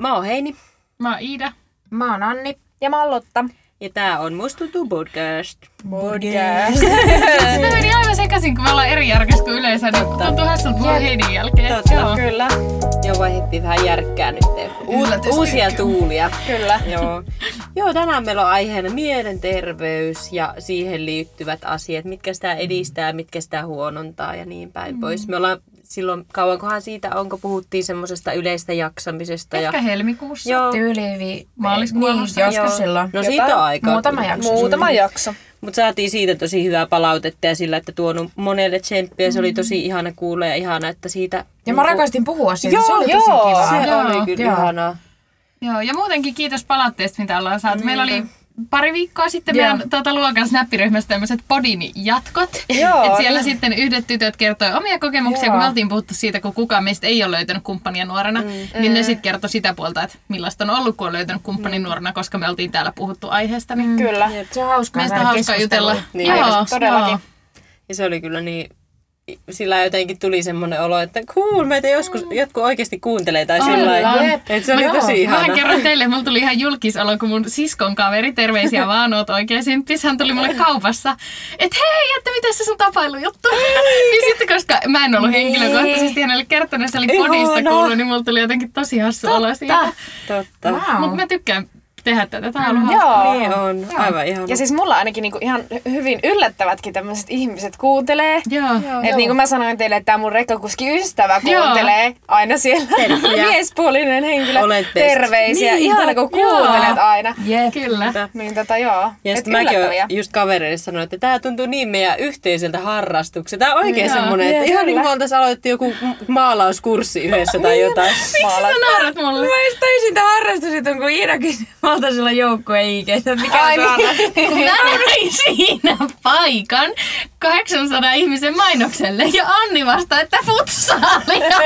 Mä oon Heini Mä oon Iida. Mä oon Anni. Ja mä oon Lotta. ja tää on Musta tuntuu podcast. Podcast. Se meni aivan sekaisin, kun me ollaan eri järkessä kuin yleensä. Niin tuntuu hassulta puhua Heidin jälkeen. Totta. Joo. Kyllä, Joo, vaihdettiin vähän järkkää nyt. Uut, uusia tuulia. kyllä. Joo. Joo, tänään meillä on aiheena mielenterveys ja siihen liittyvät asiat, mitkä sitä edistää, mitkä sitä huonontaa ja niin päin Mm. pois. Me ollaan silloin, kauankohan siitä onko, puhuttiin semmoisesta yleistä jaksamisesta. Ehkä ja, helmikuussa. joo, Tyyli vi... Maaliskuun Niin, joskus Joo. silloin. no siitä on aikaa. Muutama jakso. Muutama jakso. Mutta saatiin siitä tosi hyvää palautetta ja sillä, että tuonut monelle tsemppiä. Se oli tosi ihana kuulla ja ihana, että siitä... Ja mä rakastin puhua siitä, se oli tosi joo, kiva. Se Joo. oli kyllä Joo. ihanaa. Joo, ja muutenkin kiitos palautteesta, mitä ollaan saatu. Meillä oli pari viikkoa sitten Joo. meidän tuota, luokan snappiryhmässä tämmöiset podin jatkot. Joo, Et siellä sitten yhdet tytöt kertoi omia kokemuksia, Joo. kun me oltiin puhuttu siitä, kun kukaan meistä ei ole löytänyt kumppania nuorena. Mm. Niin ne sitten kertoi sitä puolta, että millaista on ollut, kun on löytänyt kumppanin nuorena, koska me oltiin täällä puhuttu aiheesta. Niin Kyllä. Se on hauskaa Meistä on hauskaa jutella. Niin. Joo, Todellakin. joo. Ja se oli kyllä niin, sillä jotenkin tuli semmoinen olo, että cool, meitä joskus jotkut oikeasti kuuntelee tai sillä. Että se oli Joo. tosi ihana. Mä kerron teille, mulla tuli ihan julkisolo, kun mun siskon kaveri, terveisiä vaan, oot oikein simppis, hän tuli mulle kaupassa, että hei, että mitä se sun tapailujuttu? niin sitten, koska mä en ollut henkilökohtaisesti hänelle kertonut, se oli podista Ihanaa. kuullut, niin mulla tuli jotenkin tosi hassu olo siitä. Totta. Wow. Mutta mä tykkään tehdä tätä, tää on ollut hauska. Joo. Niin on, aivan ihana. Ja siis mulla ainakin niinku ihan hy- hyvin yllättävätkin tämmöiset ihmiset kuuntelee. Joo. Et niin kuin mä sanoin teille, että tämä mun rekkakuski ystävä Joo. kuuntelee aina siellä miespuolinen henkilö. Olet. Terveisiä. Niin, Ihana kun joo. kuuntelet aina. Jep. Kyllä. Niin tota joo. Ja Et sitten mäkin just kavereille sanonut, että tämä tuntuu niin meidän yhteiseltä harrastukselta. Tämä on oikein Joo. semmoinen, että Joo, ihan niin kuin oltaisiin aloitettu joku maalauskurssi yhdessä tai jotain. Maala- Sä naurat mulle. Mä just taisin tää harrastusjutun, kun Iida kysyi valtaisella että mikä Ai on niin. Mä näin siinä paikan 800 ihmisen mainokselle ja Anni vastaa, että futsaalia.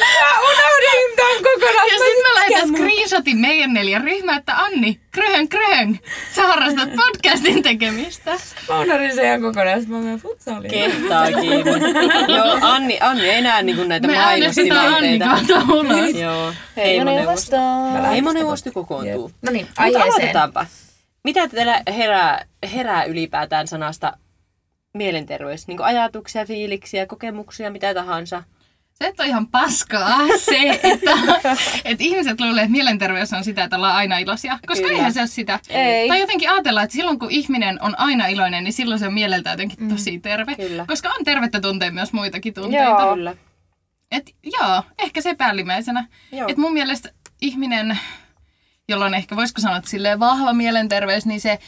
Mä unohdin tän kokonaan. Ja sitten mä lähetän screenshotin meidän neljän ryhmään, että Anni, kröhön kröhön, sä harrastat podcastin tekemistä. Mä unohdin sen ihan kokonaan, että mä menen futsaliin. Kehtaa kiinni. Joo, Anni, Anni ei enää niin näitä Me äänestetään Anni mainostilanteita. kautta ulos. Joo, Heimoneuvosto. Heimoneuvosto kokoontuu. No niin, Mutta aiheeseen. aloitetaanpa. Mitä teillä herää, herää ylipäätään sanasta mielenterveys? Niin ajatuksia, fiiliksiä, kokemuksia, mitä tahansa? Se on ihan paskaa se, että, että ihmiset luulee, että mielenterveys on sitä, että ollaan aina iloisia. Koska Kyllä. eihän se ole sitä. Ei. Tai jotenkin ajatellaan, että silloin kun ihminen on aina iloinen, niin silloin se on mieleltä jotenkin tosi terve. Kyllä. Koska on tervettä tuntea myös muitakin tunteita. Joo. Kyllä. Et, joo, ehkä se päällimmäisenä. Joo. Et mun mielestä ihminen, jolla on ehkä, voisiko sanoa, että silleen vahva mielenterveys, niin se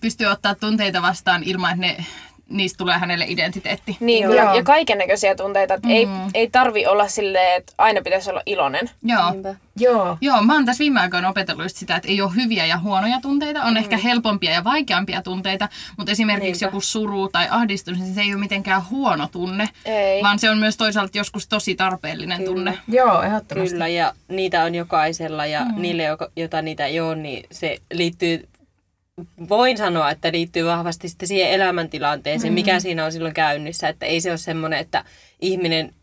pystyy ottaa tunteita vastaan ilman, että ne, niistä tulee hänelle identiteetti. Niin, kyllä. Joo. Ja kaiken näköisiä tunteita. Et ei, ei tarvi olla silleen, että aina pitäisi olla iloinen. Joo. Niinpä. Joo. Joo, mä oon tässä viime aikoina opetellut just sitä, että ei ole hyviä ja huonoja tunteita. On mm. ehkä helpompia ja vaikeampia tunteita, mutta esimerkiksi Niinpä. joku suru tai ahdistus, niin se ei ole mitenkään huono tunne, Ei. vaan se on myös toisaalta joskus tosi tarpeellinen Kyllä. tunne. Joo, ehdottomasti. Kyllä, ja niitä on jokaisella, ja mm. niille, jota niitä ei ole, niin se liittyy, voin sanoa, että liittyy vahvasti sitten siihen elämäntilanteeseen, mm. mikä siinä on silloin käynnissä, että ei se ole semmoinen, että ihminen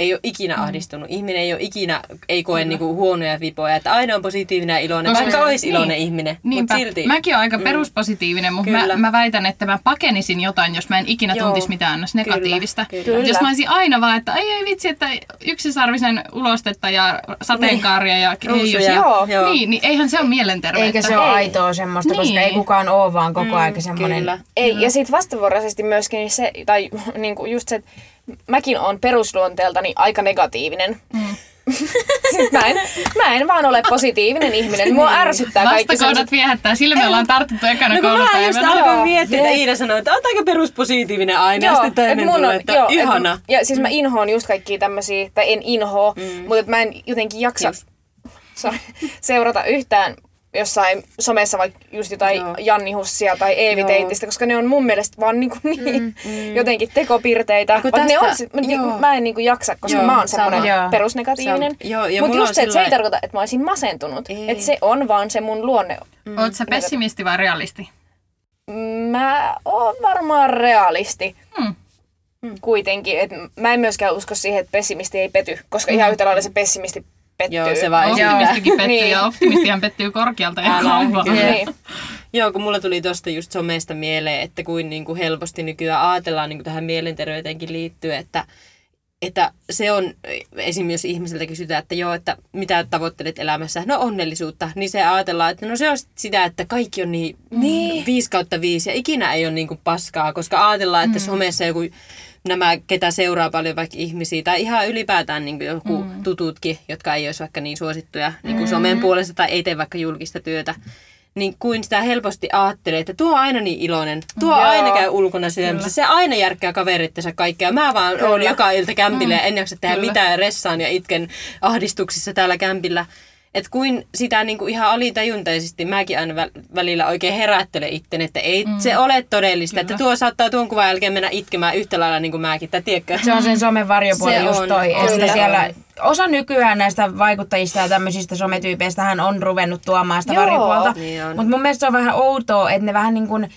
ei ole ikinä ahdistunut. Ihminen ei ole ikinä, ei koe niinku huonoja vipoja, että aina on positiivinen ja iloinen, Koska- vaikka olisi niin. iloinen ihminen. Niinpä. Mutta silti, Mäkin olen aika peruspositiivinen, mutta mä, mä väitän, että mä pakenisin jotain, jos mä en ikinä Joo. tuntisi mitään negatiivista. Kyllä, kyllä. Jos mä olisin aina vaan, että ei, ei vitsi, että yksisarvisen ulostetta ja sateenkaaria ja Ruusuja. heijus- Joo. Joo. Niin, niin eihän se ole mielenterveyttä. Eikä se ole Ei. aitoa semmoista, koska Niin. ei kukaan ole vaan koko aika semmoinen. Kyllä. Ei, ja sitten vastavuoroisesti myöskin se, tai niinku just se, että mäkin on perusluonteeltani aika negatiivinen. Mm. mä, en, mä en vaan ole positiivinen ihminen. Mua ärsyttää kaikki Vastakohdat sellaiset... viehättää, sillä me ollaan tartuttu ekana No mä just koulupäivänä. alkoin Joo. miettiä, että Iida sanoi, että oot aika peruspositiivinen aina, ja sitten et toinen tulee, että joo, et- ihana. ja siis mä inhoon just kaikkia tämmösiä, tai en inhoa, mm. mutta et mä en jotenkin jaksa Just. sorry, seurata yhtään jossain somessa vaikka just jotain Joo. Janni Hussia tai Eevi. Teittistä, koska ne on mun mielestä vaan niinku niin jotenkin tekopirteitä. kun Vaikka ne on, tästä- mä, mä en niinku jaksa, koska Joo, mä oon semmoinen perusnegatiivinen. Sama. Joo, ja Mutta just se, että se ei tarkoita, että mä olisin masentunut. Että se on vaan se mun luonne. Oot sä pessimisti vai realisti? Mä oon varmaan realisti. Hmm. Kuitenkin. Et mä en myöskään usko siihen, että pessimisti ei pety. Koska ihan yhtä lailla se pessimisti pettyy. Joo, se vaan. Optimistikin pettyy Niin. ja optimistihan pettyy korkealta ja Älä, kovaa. Niin. Joo, kun mulla tuli tosta just somesta mieleen, että kuin, niin kuin helposti nykyään ajatellaan niin kuin tähän mielenterveyteenkin liittyen, että, että se on, esim. jos ihmiseltä kysytään, että joo, että mitä tavoittelet elämässä, no onnellisuutta, niin se ajatellaan, että no se on sit sitä, että kaikki on niin, niin. 5 kautta 5 ja ikinä ei ole niin kuin paskaa, koska ajatellaan, että somessa joku nämä, ketä seuraa paljon vaikka ihmisiä, tai ihan ylipäätään niin joku mm. tututkin, jotka ei olisi vaikka niin suosittuja niin kuin somen puolesta tai ei tee vaikka julkista työtä, niin kuin sitä helposti ajattelee, että tuo on aina niin iloinen, tuo Joo. aina käy ulkona syömässä, se aina järkkää kaverittensa kaikkea. Mä vaan oon joka ilta kämpillä ja en jaksa tehdä Kyllä. mitään ressaan ja itken ahdistuksissa täällä kämpillä. Että kuin sitä niinku ihan alitajuntaisesti mäkin aina väl- välillä oikein herättelen itten, että ei mm. se ole todellista, että tuo saattaa tuon kuvan jälkeen mennä itkemään yhtä lailla niin kuin mäkin, tai tiedätkö? Se on sen somen varjopuoli Se just on, toi, on, että siellä osa nykyään näistä vaikuttajista ja tämmöisistä sometyypeistä hän on ruvennut tuomaan sitä Joo, varjopuolta. niin. Mutta mun mielestä se on vähän outoa, että ne vähän niin kuin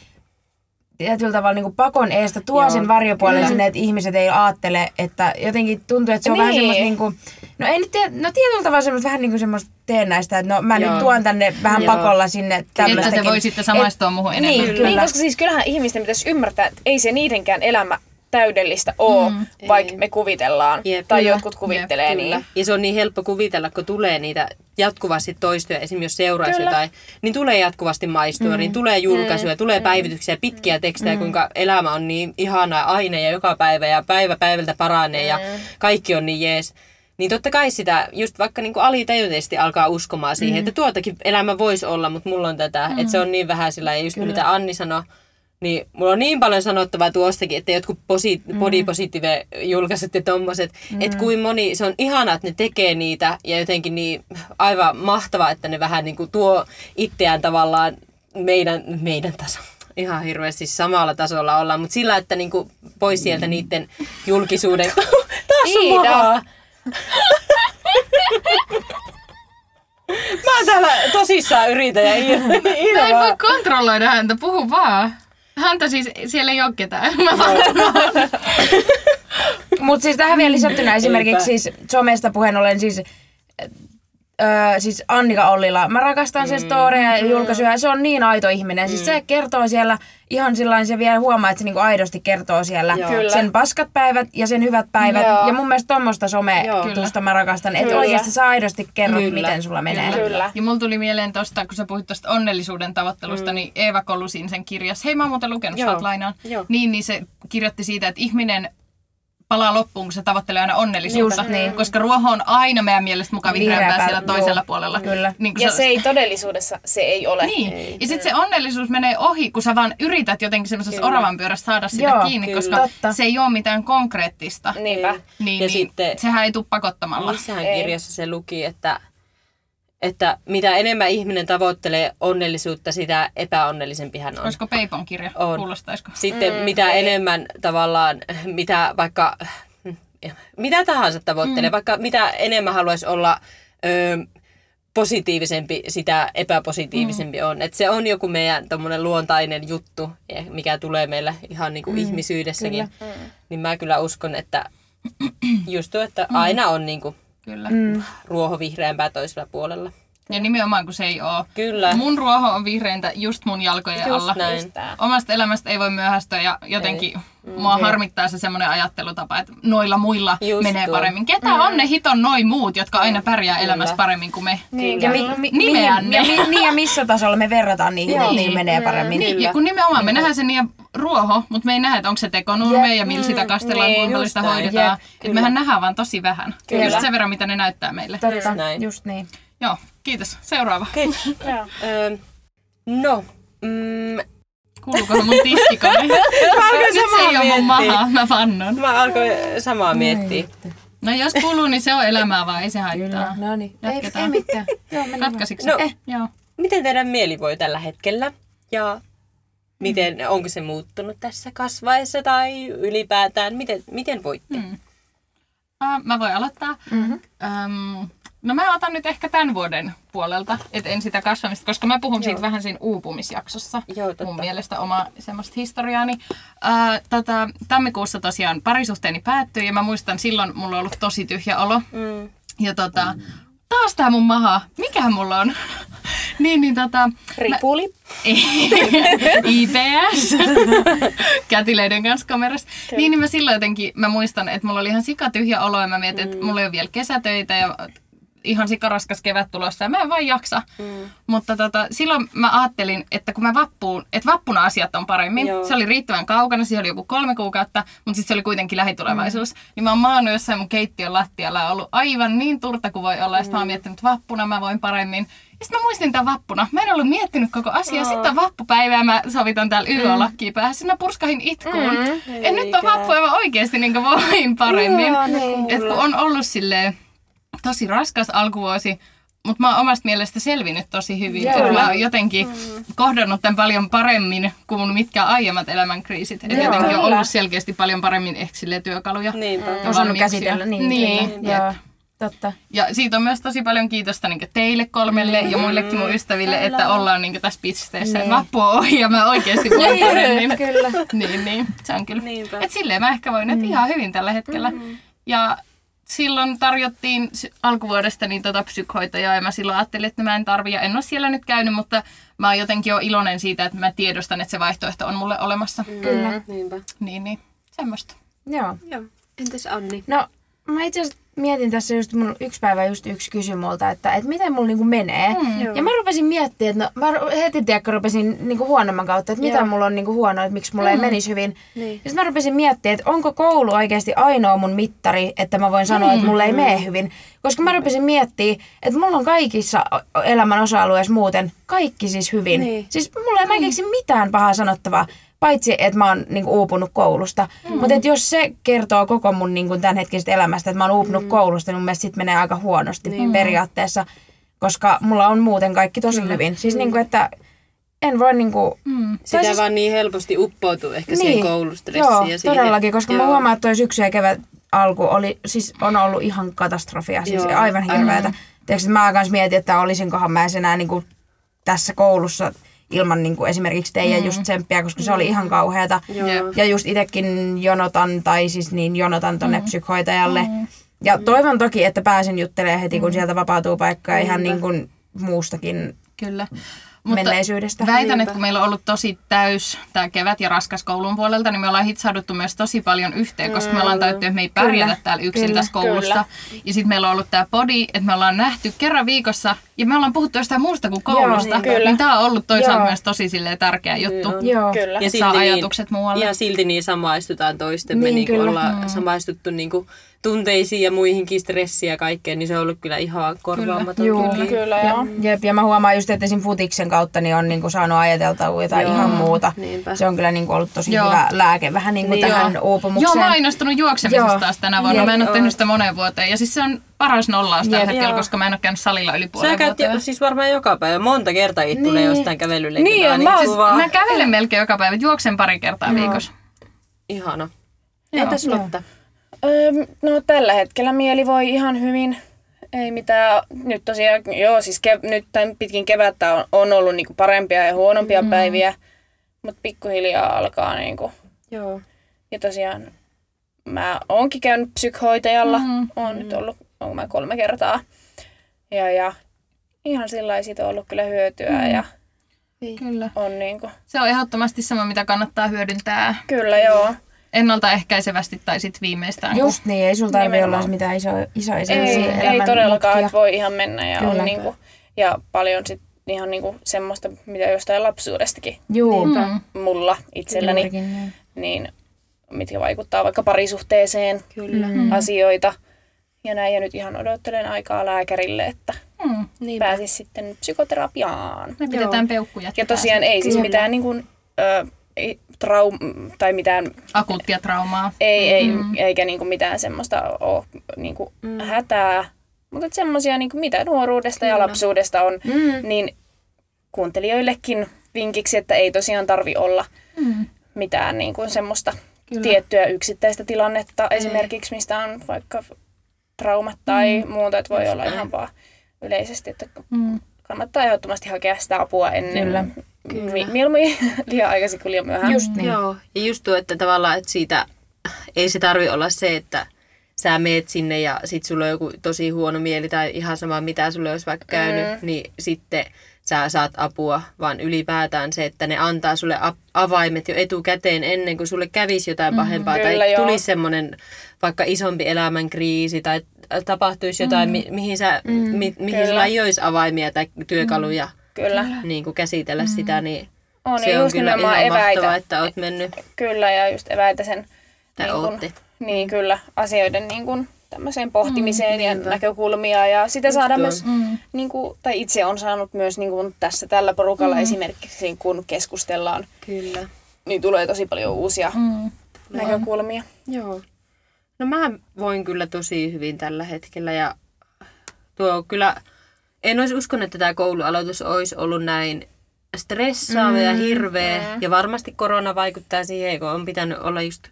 tietyllä tavalla niin kuin pakon eestä tuo Joo, sen varjopuolen kyllä. sinne, että ihmiset ei ajattele, että jotenkin tuntuu, että se on vähän Niin. semmoista niin kuin, no ei nyt no tietyllä tavalla semmoista vähän niin kuin semmoista teennäistä, että no mä Joo. nyt tuon tänne vähän Joo. pakolla sinne Että tämmöistäkin. te voisitte samaistua Et- muuhun enemmän. Niin, Kyllä. kyllä. koska siis kyllähän ihmisten pitäisi ymmärtää, että ei se niidenkään elämä täydellistä ole, mm, vaikka me kuvitellaan. Jep. tai Kyllä. jotkut kuvittelee Kyllä. niin. Ja se on niin helppo kuvitella, kun tulee niitä jatkuvasti toistoja, esimerkiksi jos seuraisi Kyllä. jotain, niin tulee jatkuvasti maistua, mm. niin tulee julkaisuja, mm. tulee päivityksiä, pitkiä tekstejä, mm. kuinka elämä on niin ihanaa aina ja joka päivä ja päivä päivältä paranee ja kaikki on niin jees. Niin totta kai sitä just vaikka niinku alitajuntaisesti alkaa uskomaan siihen, että tuotakin elämä voisi olla, mutta mulla on tätä. Että se on niin vähän sillä, ja just mitä Anni sanoi, niin mulla on niin paljon sanottavaa tuostakin, että jotkut posi- body positive julkaisut ja tommoset, mm. että kuin moni, se on ihana, että ne tekee niitä ja jotenkin niin aivan mahtavaa, että ne vähän niin kuin tuo itseään tavallaan meidän, meidän taso. Ihan hirveästi siis samalla tasolla ollaan, mutta sillä, että niin kuin pois sieltä niiden julkisuuden. Taas on Iida. Mä täällä tosissaan yritän ja Iida, Iida Mä en voi kontrolloida häntä, puhu vaan. Häntä siis, siellä ei ole ketään. Mä vaan Mutta siis tähän vielä lisättynä esimerkiksi siis somesta puheen ollen siis, öö, siis Annika Ollila. Mä rakastan sen storeja ja julkaisuja. Se on niin aito ihminen. Siis se kertoo siellä ihan sillä se vielä huomaa, että se niinku aidosti kertoo siellä Joo. Kyllä. sen paskat päivät ja sen hyvät päivät. Joo. Ja mun mielestä tommoista Joo. some-tusta mä rakastan. Että oikeasti sä aidosti kerrot, Kyllä. miten sulla menee. Kyllä. Ja mulla tuli mieleen tosta, kun sä puhuit tosta onnellisuuden tavoittelusta, mm. niin Eeva Kollusin sen kirjassa, hei mä oon muuten lukenut, Joo. lainaan, Joo. niin, niin se kirjoitti siitä, että ihminen palaa loppuun, kun se tavoittelee aina onnellisuutta. Just niin. Koska ruoho on aina meidän mielestä muka vihreämpää Vihreämpää, siellä toisella joo. puolella. Kyllä. Niin, Ja sä- se ei todellisuudessa, se ei ole. Niin. Ja sitten se onnellisuus menee ohi, kun sä vaan yrität jotenkin semmoisessa oravan pyörässä saada sitä Joo, kiinni, kyllä. koska Totta. se ei ole mitään konkreettista. Niinpä. Niin, Ja niin sitten- sehän ei tule pakottamalla. Missähän Ei. kirjassa se luki, että, että mitä enemmän ihminen tavoittelee onnellisuutta, sitä epäonnellisempi hän on. Olisiko Peipon kirja? On. Kuulostaisiko? Sitten mm, mitä enemmän tavallaan, mitä vaikka, mitä tahansa tavoittelee, mm. vaikka mitä enemmän haluaisi olla ö, positiivisempi, sitä epäpositiivisempi mm. on. Et se on joku meidän luontainen juttu, mikä tulee meillä ihan niinku mm. ihmisyydessäkin. Mm. Niin mä kyllä uskon, että just tuo, että mm. aina on niinku Kyllä. Mm. ruoho vihreämpää toisella puolella. Ja nimenomaan kun se ei ole. Kyllä. Mun ruoho on vihreintä just mun jalkojen Just alla. näin. Omasta elämästä ei voi myöhästyä ja jotenkin mua harmittaa se semmoinen ajattelutapa, että noilla muilla Just menee tuo. paremmin. Ketä on ne hiton noin muut, jotka aina pärjää elämässä paremmin kuin me? Niin, Ja, kyllä. mi, mi, Nimeän mihin, ne. ja, mi, niin ja missä tasolla me verrataan niihin, että niin menee paremmin. Niin, Kyllä. ja kun nimenomaan me nähdään se niin ruoho, mutta me ei nähdä, että onko se tekonurme Jep. ja millä sitä kastellaan, niin, kuinka paljon sitä hoidetaan. Et mehän nähdään vaan tosi vähän. Kyllä. Just sen verran, mitä ne näyttää meille. Totta, Just näin. just niin. Joo, kiitos. Seuraava. Kiitos. Öö, no, mm, Kuuluukohan mun tiskikone? Nyt se ei ole mun maha, mä vannon. mä alkoin samaa miettiä. No jos kuuluu, niin se on elämää vaan, ei se haittaa. Kyllä, no niin. Ei, Jatketaan. ei mitään. Joo, mennään Ratkaisitko No. eh. Joo. Miten teidän mieli voi tällä hetkellä? Ja miten, onko se muuttunut tässä kasvaessa tai ylipäätään? Miten, miten voitte? Mm. Uh, mä voin aloittaa. Mm-hmm. Um, no mä otan nyt ehkä tämän vuoden puolelta, et en sitä kasvamista, koska mä puhun siitä vähän siinä uupumisjaksossa. Joo, totta. Mun mielestä oma semmoista historiaani. Uh, tota, tammikuussa tosiaan parisuhteeni päättyi ja mä muistan silloin mulla on ollut tosi tyhjä olo. Mm. Ja tota, taas tää mun maha. Mikähän mulla on? niin, niin tota... Ripuli. IPS. Kätilöiden kanssa kamerassa. Niin, niin mä silloin jotenkin, mä muistan, että mulla oli ihan sikatyhjä olo ja mä mietin, että mulla ei ole vielä kesätöitä ja ihan sikaraskas kevät tulossa ja mä en vaan jaksa. Mm. Mutta tota, silloin mä ajattelin, että kun mä vappuun, että vappuna asiat on paremmin. Joo. Se oli riittävän kaukana, siihen oli joku kolme kuukautta, mutta sitten se oli kuitenkin lähitulevaisuus. Mm. Niin mä oon maannut jossain mun keittiön lattialla ollut aivan niin turta kuin voi olla. Ja sitten mä oon miettinyt, että vappuna mä voin paremmin. Ja sitten mä muistin tämän vappuna. Mä en ollut miettinyt koko asiaa. Sitten on vappupäivä ja mä sovitan täällä YÖ-lakkiä päähän. Sitten mä purskahin itkuun. Mm. Ja nyt on vappu ja mä oikeasti niin voin paremmin. Joo, niin. Et kun on ollut silleen tosi raskas alkuvuosi, mutta mä oon omasta mielestä selvinnyt tosi hyvin. Et mä oon jotenkin kohdannut tämän paljon paremmin kuin mun mitkä aiemmat elämänkriisit. Et Joo, jotenkin on kyllä. ollut selkeästi paljon paremmin ehkä työkaluja. Niinpä. ja Osannut käsitellä, niin, niin kyllä. Joo, totta. Ja siitä on myös tosi paljon kiitosta niin teille kolmelle ja muillekin mun ystäville, että ollaan niin tässä pisteessä. Niin. Niin. Vappu on ohi ja mä oikeasti voin paremmin. Kyllä. niin, niin, se on kyllä. Niinpä. Et silleen mä ehkä voin, että ihan hyvin tällä hetkellä. Mm-hmm. Ja silloin tarjottiin alkuvuodesta niin tota psykhoitajaa ja mä silloin ajattelin, että mä en tarvi ja en ole siellä nyt käynyt, mutta mä oon jotenkin jo iloinen siitä, että mä tiedostan, että se vaihtoehto on mulle olemassa. Mm. Kyllä. Niinpä. Niin, niin, semmoista. Joo. Joo. Entäs Anni? No, mä itse asiassa mietin tässä just, mun yksi päivä just yksi kysyi multa, että, että miten mulla niinku menee. Mm. Joo. Ja mä rupesin miettimään, että no, mä heti tiedätkö, rupesin niinku huonomman kautta, että mitä Joo. mulla on niinku huono, että miksi mulla mm. ei menisi hyvin. Niin. Ja sitten mä rupesin miettimään, että onko koulu oikeasti ainoa mun mittari, että mä voin sanoa, mm. että mulla ei mene hyvin. Koska mä rupesin miettimään, että mulla on kaikissa elämän osa-alueissa muuten kaikki siis hyvin. Niin. Siis mulla ei mä keksi mitään pahaa sanottavaa, paitsi että mä oon niinku uupunut koulusta. Mm. Mutta jos se kertoo koko mun niinku tämänhetkisestä elämästä, että mä oon uupunut mm. koulusta, niin mun mielestä sit menee aika huonosti niin. periaatteessa. Koska mulla on muuten kaikki tosi Kyllä. hyvin. Siis niinku, että en voi niinku... Mm. Sitä siis... vaan niin helposti uppoutuu ehkä siihen koulustressiin. Joo, ja siihen. todellakin, koska Joo. mä huomaan, että toi syksy ja kevät alku oli, siis on ollut ihan katastrofia, siis Joo. aivan hirveätä. Mm. Tiedätkö, että mä kans mietin, että olisinkohan mä enää niinku tässä koulussa ilman niinku esimerkiksi teidän mm. just tsemppiä, koska se oli ihan kauheata. Joo. Ja just itekin jonotan, tai siis niin jonotan tonne mm. psykhoitajalle. Mm. Ja toivon toki, että pääsen juttelemaan heti, kun sieltä vapautuu paikkaa ihan niin kuin muustakin Kyllä. Menneisyydestä. Väitän, Niinpä. että kun meillä on ollut tosi täys tämä kevät ja raskas koulun puolelta, niin me ollaan hitsauduttu myös tosi paljon yhteen, koska me ollaan tajuttu, että me ei pärjätä Kyllä, täällä yksin kyllä, tässä koulussa. kyllä. Ja sitten meillä on ollut tämä podi, että me ollaan nähty kerran viikossa ja me ollaan puhuttu jostain muusta kuin koulusta. niin, kyllä. niin tämä on ollut toisaalta Joo. myös tosi silleen tärkeä juttu. on. Joo. Kyllä. Ja saa ajatukset muualle. Ja silti niin samaistutaan toistemme, Niin, niin, niin kyllä. ollaan mm. samaistuttu niin kuin tunteisiin ja muihinkin stressiin ja kaikkeen, niin se on ollut kyllä ihan korvaamaton Juu. tuki. Kyllä, Ja, joo. jep, ja mä huomaan just, että esim. futiksen kautta niin on niinku saanut ajateltua jotain Joo, ihan muuta. niinpä. Se on kyllä niinku ollut tosi Joo. hyvä lääke vähän niinku Niin, tähän Joo, uupumukseen. mä oon innostunut juoksemisesta Joo. taas tänä vuonna. Jep. Mä en ole Joo. tehnyt sitä moneen vuoteen. Ja siis se on paras nollaus tällä hetkellä, Joo. koska mä en ole käynyt salilla yli Sä puolen käyt vuoteen. jo, siis varmaan joka päivä. Monta kertaa niin. tulee Niin. jostain kävelyleikiltä. Niin, ainakin mä oon- kuvaa. Mä kävelen melkein joka päivä, juoksen pari kertaa viikossa. Ihana. Joo. Entäs Lotta? Öö, no tällä hetkellä mieli voi ihan hyvin. Ei mitään. Nyt tosiaan, joo, siis kev- nyt tämän pitkin kevättä on, on ollut niinku parempia ja huonompia mm. päiviä. Mutta pikkuhiljaa alkaa niinku. Joo. Ja tosiaan mä oonkin käynyt psykhoitajalla. Mm. Mm. Oon nyt ollut, onko mä kolme kertaa. Ja, ja ihan sillä lailla siitä on ollut kyllä hyötyä mm. ja Kyllä. on niinku. Se on ehdottomasti sama, mitä kannattaa hyödyntää Kyllä joo. Ennaltaehkäisevästi tai sitten viimeistään. Just niin, ei sulla tarvitse olla mitään iso, iso, iso Ei, ei todellakaan, että voi ihan mennä ja, Kyllä. on niinku, ja paljon sit ihan niinku semmoista, mitä jostain lapsuudestakin Juu, Mm. mulla itselläni, juurikin niin. niin mitkä vaikuttaa vaikka parisuhteeseen Kyllä. Mm. asioita. Ja näin, ja nyt ihan odottelen aikaa lääkärille, että Mm. Niin. pääsis sitten psykoterapiaan. Me pidetään peukkuja. Ja tosiaan ei siis Kyllä. mitään niin kuin, ö, traum, tai mitään, Akuuttia traumaa. ei, ei, eikä niin kuin mitään semmoista ole niin kuin Mm. hätää. Mutta semmoisia, niin kuin mitä nuoruudesta ja lapsuudesta on, Mm. niin kuuntelijoillekin vinkiksi, että ei tosiaan tarvi olla Mm. mitään niin kuin semmoista Kyllä. tiettyä yksittäistä tilannetta, esimerkiksi mistä on vaikka traumat tai muuta, että voi olla ihan vaan yleisesti, että Mm. Kannattaa ehdottomasti hakea sitä apua ennen. Kyllä. Mi- mieluummin liian aikaisin kuin liian myöhään. Just niin. Joo. Ja just tuo, että tavallaan, että siitä ei se tarvi olla se, että sä meet sinne ja sit sulla on joku tosi huono mieli tai ihan sama mitä sulle olisi vaikka käynyt, mm. niin sitten sä saat apua, vaan ylipäätään se, että ne antaa sulle avaimet jo etukäteen ennen kuin sulle kävisi jotain pahempaa Kyllä, tai joo. tulisi semmoinen vaikka isompi elämänkriisi tai tapahtuisi jotain, mi- mihin sä, mi- mihin Kyllä. sulla ei olisi avaimia tai työkaluja Kyllä. niin kuin käsitellä sitä, niin On, se on just kyllä ihan eväitä. mahtavaa, että oot mennyt Kyllä, ja just eväitä sen tai niin kun- ootte. Niin kyllä, asioiden niin kun, tämmöiseen pohtimiseen mm, ja näkökulmia ja sitä saada on. myös, mm. niin kuin, tai itse on saanut myös niin kuin tässä tällä porukalla mm. esimerkiksi kun keskustellaan, Kyllä. niin tulee tosi paljon uusia mm. näkökulmia. Joo. No mä voin kyllä tosi hyvin tällä hetkellä ja tuo kyllä, en olisi uskonut, että tämä koulualoitus olisi ollut näin stressaava mm, ja hirveä. Mm. Ja varmasti korona vaikuttaa siihen, kun on pitänyt olla just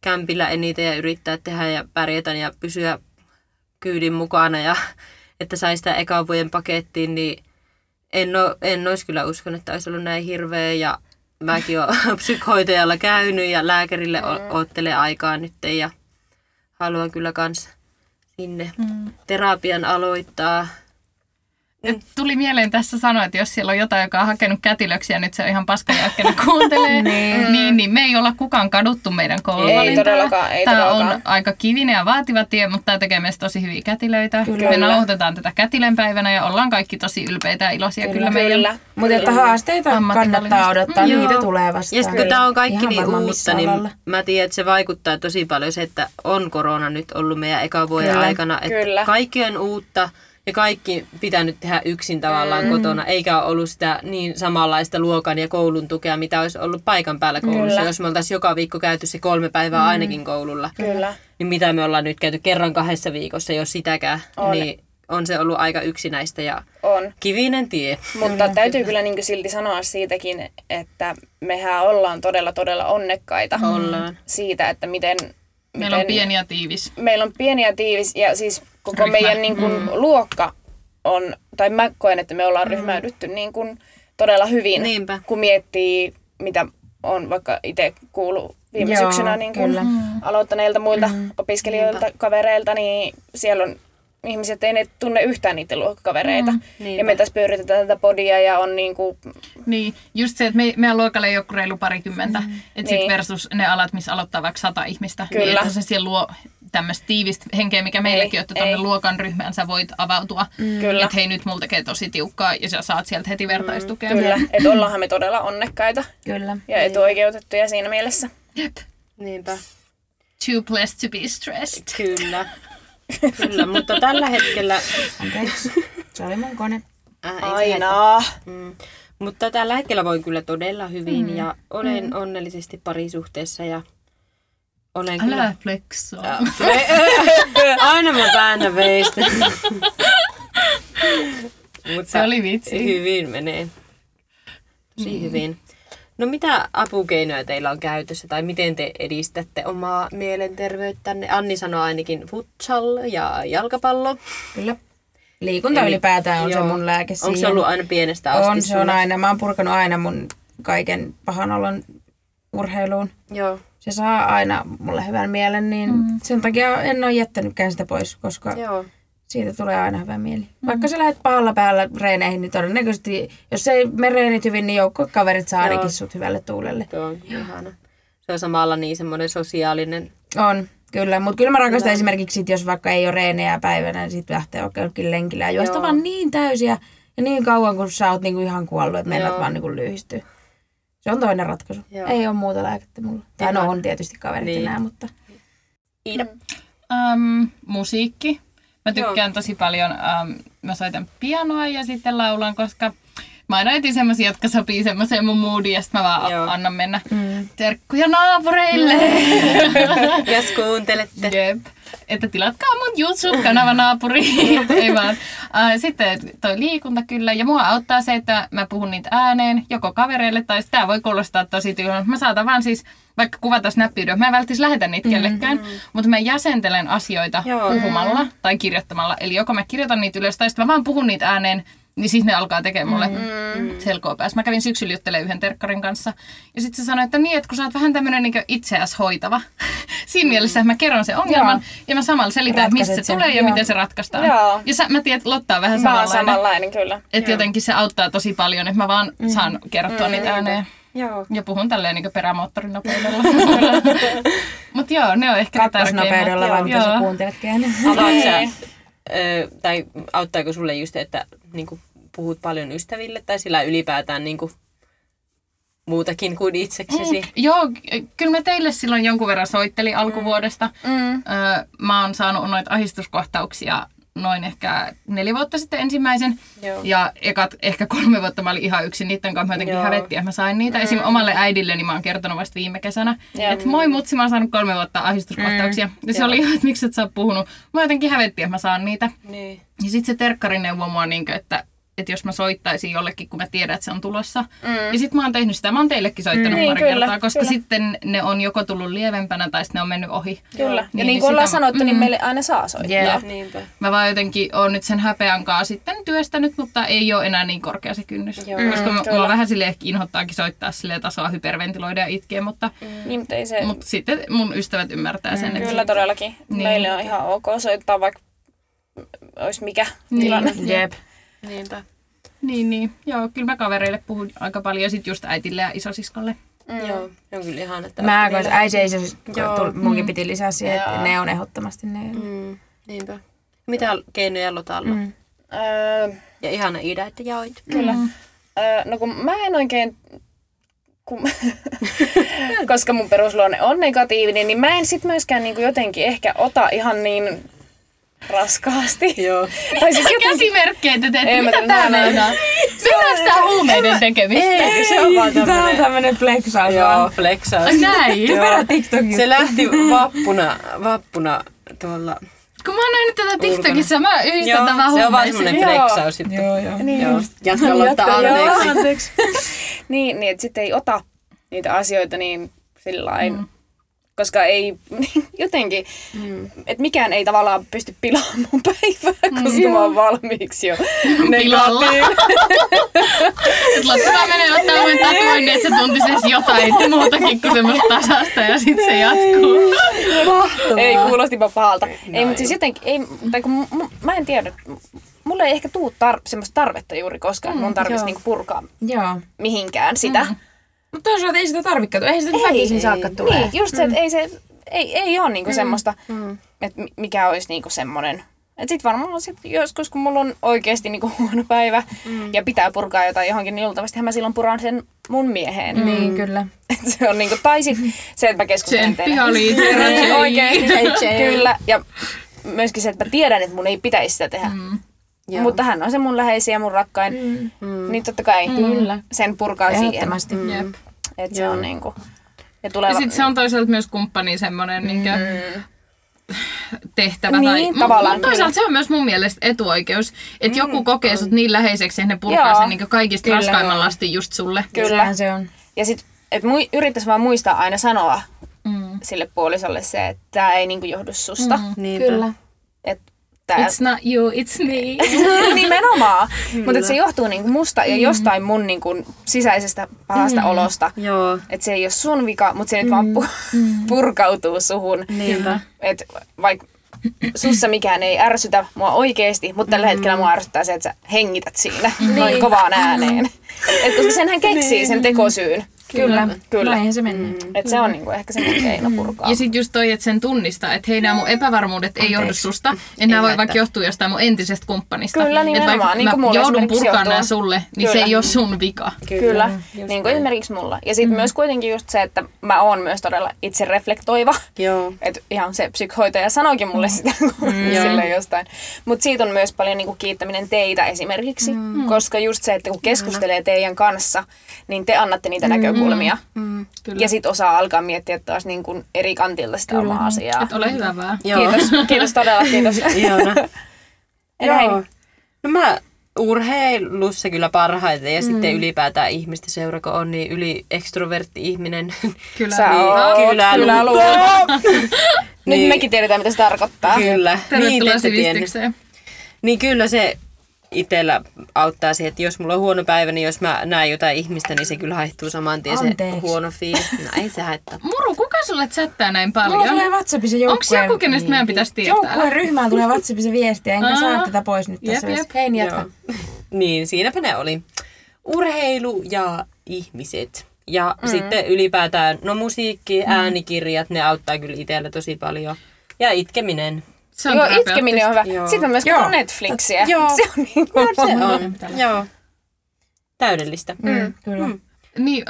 kämpillä eniten ja yrittää tehdä ja pärjätä ja pysyä kyydin mukana ja että sai sitä ekan vuoden pakettiin, niin en, o, en olisi kyllä uskonut, että olisi ollut näin hirveä ja mäkin olen psykhoitajalla käynyt ja lääkärille o- oottelee aikaa nyt ja haluan kyllä kans sinne terapian aloittaa. Et tuli mieleen tässä sanoa, että jos siellä on jotain, joka on hakenut kätilöksiä, nyt se on ihan paska jälkeen kuuntelee, niin, niin me ei olla kukaan kaduttu meidän kouluvalintaa. Ei todellakaan, ei Tämä todellakaan. on aika kivinen ja vaativa tie, mutta tämä tekee meistä tosi hyviä kätilöitä. Kyllä. Me nauhoitetaan tätä kätilönpäivänä ja ollaan kaikki tosi ylpeitä ja iloisia kyllä, kyllä meidän Kyllä. Mutta että haasteita kannattaa odottaa, Joo. niitä tulee vastaan. Ja sitten kun tämä on kaikki Ihan niin uutta, niin alalla. mä tiedän, että se vaikuttaa tosi paljon se, että on korona nyt ollut meidän eka vuoden Kyllä. aikana. Että Kyllä. Kaikki on uutta ja kaikki pitänyt tehdä yksin tavallaan mm. kotona, eikä ole ollut sitä niin samanlaista luokan ja koulun tukea, mitä olisi ollut paikan päällä koulussa. Kyllä. Jos me oltaisiin joka viikko käyty se kolme päivää ainakin koululla, Kyllä. niin mitä me ollaan nyt käyty kerran kahdessa viikossa, jos sitäkään, On. niin on se ollut aika yksinäistä ja On. kivinen tie. Mutta täytyy kyllä niin silti sanoa siitäkin, että mehän ollaan todella todella onnekkaita Ollaan. siitä, että miten... Meillä on miten- pieni ja tiivis. meillä on pieni ja tiivis ja siis koko Ryhmä. meidän niin kuin, luokka on, tai mä koen, että me ollaan ryhmäydytty niin kuin, todella hyvin, Niinpä. kun miettii, mitä on vaikka itse kuullut viime Joo, syksynä niin kuin, kyllä. aloittaneilta muilta opiskelijoilta, kavereilta, niin siellä on ihmiset ei ne tunne yhtään niiden luokkakavereita. ja me tässä pyöritetään tätä podia ja on niin kuin, Niin, just se, että me, meidän luokalle ei ole reilu parikymmentä. Mm. Että Niin. sit versus ne alat, missä aloittaa vaikka sata ihmistä. Niin, Kyllä. että se siellä luo tämmöistä tiivistä henkeä, mikä meilläkin on, että tuonne luokan ryhmään sä voit avautua. Kyllä. Että hei, nyt mulla tekee tosi tiukkaa ja sä saat sieltä heti vertaistukea. kyllä, että ollaanhan me todella onnekkaita Kyllä. ja etuoikeutettuja siinä mielessä. Jep. Niinpä. Too blessed to be stressed. Kyllä. Kyllä, mutta tällä hetkellä... Anteeksi. Se oli mun kone. Äh, Aina. Mm. Mutta tällä hetkellä voin kyllä todella hyvin mm. ja olen mm. onnellisesti parisuhteessa ja olen kyllä... Älä flexaa. Ja- Aina mä väännän veistä. Mutta Se oli vitsi. Hyvin menee. Tosi mm. hyvin. No mitä apukeinoja teillä on käytössä tai miten te edistätte omaa mielenterveyttänne? Anni sanoi ainakin futsal ja jalkapallo. Kyllä. Liikunta Eli- ylipäätään on joo. se mun lääke Onko se siihen. ollut aina pienestä asti On, se on aina. Mä oon purkanut aina mun kaiken pahan olon urheiluun. Joo. Se saa aina mulle hyvän mielen, niin mm. sen takia en ole jättänytkään sitä pois, koska Joo. siitä tulee aina hyvä mieli. Mm. Vaikka sä lähdet pahalla päällä reeneihin, niin todennäköisesti, jos ei me reenit hyvin, niin joukkokaverit saa Joo. ainakin sut hyvälle tuulelle. Tuo on ihana. Se on samalla niin semmoinen sosiaalinen. On, kyllä. Mutta kyllä mä rakastan esimerkiksi, sit, jos vaikka ei ole reenejä päivänä, niin sitten lähtee jonkin lenkillä ja juosta vaan niin täysiä ja niin kauan, kun sä oot niinku ihan kuollut, että Joo. vaan niinku lyhistyy. Se on toinen ratkaisu. Joo. Ei ole muuta lääkettä mulla. Tai no on tietysti kaverit Niin. enää, mutta... Iida. Um, musiikki. Mä tykkään tosi paljon, um, mä soitan pianoa ja sitten laulan, koska mä aina etin semmosia, jotka sopii semmoiseen mun moodiin ja sitten mä vaan Joo. annan mennä. Mm. Terkkuja naapureille! Jos kuuntelette. Jep. Että tilatkaa mun YouTube-kanava naapuri. Ei vaan. Sitten toi liikunta kyllä. Ja mua auttaa se, että mä puhun niitä ääneen joko kavereille tai tämä voi kuulostaa tosi tyylillä. Mä saatan vaan siis vaikka kuvata snap Mä en välttämättä lähetä niitä kellekään, mutta mä jäsentelen asioita Joo. puhumalla tai kirjoittamalla. Eli joko mä kirjoitan niitä ylös tai sitten mä vaan puhun niitä ääneen Niin sitten ne alkaa tekemään mulle mm. selkoa päässä. Mä kävin syksyllä juttelemaan yhden terkkarin kanssa. Ja sitten se sanoi, että niin, että kun sä oot vähän tämmöinen niin itseäsi hoitava. Siinä mielessä mä kerron sen ongelman Joo. ja mä samalla selitän, että mistä se sen. tulee ja Joo. miten se ratkaistaan. Joo. Ja sä, mä tiedän, että Lotta on vähän Mä oon samanlainen. samanlainen kyllä. Että jotenkin se auttaa tosi paljon, että mä vaan saan kerrottua niitä ääneen. Joo. Ja puhun tälleen niin perämoottorin nopeudella. Mutta joo, ne on ehkä ne Kakkosnopeudella vaan, mitä sä sä, Niin. ö, tai auttaako sulle just, että niinku, puhut paljon ystäville tai sillä ylipäätään niinku, muutakin kuin itseksesi? Joo, ky- kyllä mä teille silloin jonkun verran soittelin alkuvuodesta. Mm. Öö, mä oon saanut noita ahdistuskohtauksia noin ehkä neljä vuotta sitten ensimmäisen. Joo. Ja ekat ehkä kolme vuotta mä olin ihan yksin niiden kanssa. Mä jotenkin Joo. hävettiin, että mä sain niitä. Mm. Esim. omalle äidilleni mä oon kertonut vasta viime kesänä. Joo. Että moi mutsi, mä oon saanut kolme vuotta ahdistuskohtauksia. Mm. Ja se Joo. oli ihan, että miksi et sä oot puhunut. Mä jotenkin hävettiin, että mä saan niitä. Niin. Ja sitten se terkkari neuvoi mua, niin että, että jos mä soittaisin jollekin, kun mä tiedän, että se on tulossa. Mm. Ja sitten mä oon tehnyt sitä. Mä oon teillekin soittanut Mm. pari Niin, kyllä, kertaa, koska kyllä. sitten ne on joko tullut lievempänä tai sitten ne on mennyt ohi. Kyllä. Ja Niin, niin kuin sitä- ollaan sanottu, niin mm. meille aina saa soittaa. Jep. Niinpä. Mä vaan jotenkin oon nyt sen häpeän kanssa sitten työstänyt, mutta ei ole enää niin korkea se kynnys. Joo. Koska Mm, kyllä. mua vähän sille ehkä inhottaakin soittaa sille tasoa hyperventiloida ja itkeä, mutta, Niin, mutta ei se... mutta sitten mun ystävät ymmärtää sen. Että Kyllä todellakin. Niin. Meille on ihan ok soittaa, vaikka olisi mikä Niin. tilanne. Jep. Niinpä. Niin, niin. Joo, kyllä mä kavereille puhun aika paljon ja sitten just äitille ja isosiskolle. Mm. Joo, se on kyllä ihan, että... Mä, kun äiti ei se, Joo. tul- munkin piti lisää siihen, että ne on ehdottomasti ne. Mm, niinpä. Mitä keinoja Lotalla? Mm. Öö, Ja ihana Ida, että jaoit. kyllä. Öö, no kun mä en oikein... Kun, koska mun perusluonne on negatiivinen, niin mä en sit myöskään niinku jotenkin ehkä ota ihan niin raskaasti. Joo. tai siis jotenkin... Käsimerkkejä te teette. Ei, Mitä tää näin. meinaa? Mennäänkö tää huumeiden tekemistä? Eikö se on vaan Tää on tämmönen... tämmönen flexaus Joo, vaan. flexaus. Näin. Perä TikTokin. Se lähti vappuna, vappuna tuolla... Kun mä oon nähnyt tätä TikTokissa, mä yhdistän tämän se on vaan huumeisiin. semmonen Joo. flexaus. Joo, joo. Niin. Joo. Jatka Lotta, anteeksi. niin, niin että sitten ei ota niitä asioita niin sillain, mm. Koska ei jotenkin, mm. että mikään ei tavallaan pysty pilaamaan mun päivää, koska mä oon valmiiksi jo Pilalla. negatiivinen. Et Lotta vaan menee ottaa uuden tatuoinnin, että se tuntisi edes jotain muutakin kuin semmoista tasasta ja sitten se jatkuu. ei, kuulostipa pahalta. Ei, mutta siis jotenkin, ei, tai kun, m- mä en tiedä, mulle ei ehkä tuu tar- semmoista tarvetta juuri koskaan, mm, mun tarvitsisi niinku purkaa Joo. mihinkään sitä. Mm. Mutta toisaalta ei sitä tarvikaan. Ei sitä väkisin saakka tulee. Niin, just se, että ei, se, ei, ei ole niinku mm. semmoista, mm. että mi- mikä olisi niinku semmoinen. Että sit varmaan sit joskus, kun mulla on oikeasti niinku huono päivä mm. ja pitää purkaa jotain johonkin, niin luultavasti mä silloin puran sen mun mieheen. Mm. Niin, kyllä. Et se on niinku, tai sit se, että mä keskustelen Tsemppi Niin, Jay. oikeesti. Kyllä. Ja myöskin se, että mä tiedän, että mun ei pitäisi sitä tehdä. Mm. Joo. Mutta hän on se mun läheisiä, mun rakkain. Mm. Niin totta kai Kyllä. sen purkaa siihen. Jep. Että se Joo. on niinku... Ja tuleva... Ja sitten se on toisaalta myös kumppani semmoinen niinkö tehtävä. Niin, tai, tavallaan, Mutta toisaalta se on myös mun mielestä etuoikeus, että joku kokee sut niin läheiseksi, että ne purkaa Joo. sen niinkö kaikista Kyllä. raskaimman lastin just sulle. Kyllä. Sehän se on. Ja sit, et mui, yrittäisi vaan muistaa aina sanoa Mm. sille puolisolle se, että tämä ei niinku johdu susta. Mm. Niinpä. Kyllä. Että tää, It's not you, it's me. nimenomaan. Mutta se johtuu niinku musta ja jostain mun niinku sisäisestä pahasta olosta. Joo. Että se ei ole sun vika, mutta se nyt vaan pu- purkautuu suhun. Niinpä. Että vaikka sussa mikään ei ärsytä mua oikeesti, mutta tällä hetkellä mua ärsyttää se, että sä hengität siinä noin kovaan ääneen. Et koska sen hän keksii sen tekosyyn. Kyllä. Kyllä. Näinhän se menee. Että se on niinku ehkä se keino purkaa. Ja sitten just toi, että sen tunnistaa, että hei, nämä mun epävarmuudet ei johdu susta. Ja nämä voi vaikka johtua jostain mun entisestä kumppanista. Kyllä, Et nimenomaan, vaikka niin kuin mä joudun esimerkiksi purkaa johtuu. nämä sulle, niin se Kyllä. ei ole sun vika. Kyllä, niin kuin esimerkiksi mulla. Ja sitten myös kuitenkin just se, että mä oon myös todella itse reflektoiva. Joo. Että ihan se psykhoitaja sanoikin mulle sitä sille jostain. Mutta siitä on myös paljon niinku kiittäminen teitä esimerkiksi. Koska just se, että kun keskustelee teidän kanssa, niin te annatte niitä näkökulmia. Mm, kyllä. Ja sitten osaa alkaa miettiä taas niinku eri kantilta sitä omaa asiaa. Et ole hyvä vaan. Joo. Kiitos, kiitos todella, kiitos. Heini? Joo. No mä urheilussa kyllä parhaiten ja mm. sitten ylipäätään ihmistä seura, kun on niin yli ekstrovertti ihminen. Kyllä. Sä Niin, oot kyllä, kyllä luullut. Nyt Niin. mekin tiedetään, mitä se tarkoittaa. Kyllä. Tervetuloa te ette tiennyt. sivistykseen. Niin kyllä se itsellä auttaa siihen, että jos mulla on huono päivä, niin jos mä näen jotain ihmistä, niin se kyllä haihtuu saman tien se Anteeksi. huono fiilis. No ei se haittaa. Muru, kuka sulle chattää näin Mulla paljon? tulee WhatsAppissa Onko joukkueen... joku, kenestä meidän pitäisi tietää? Joukkueen ryhmään tulee WhatsAppissa viestiä, enkä Aa. saa tätä pois nyt tässä Jep, jep. Hei, niin jatka. Niin, siinäpä ne oli. Urheilu ja ihmiset. Ja mm. sitten ylipäätään, no musiikki, äänikirjat, ne auttaa kyllä itsellä tosi paljon. Ja itkeminen. Se on Joo, itkeminen on hyvä. Joo. Sitten mä myös Joo. Netflixiä. Joo. Se on niin kuin... Se on. Joo. Täydellistä. Mm, kyllä. Mm. Niin,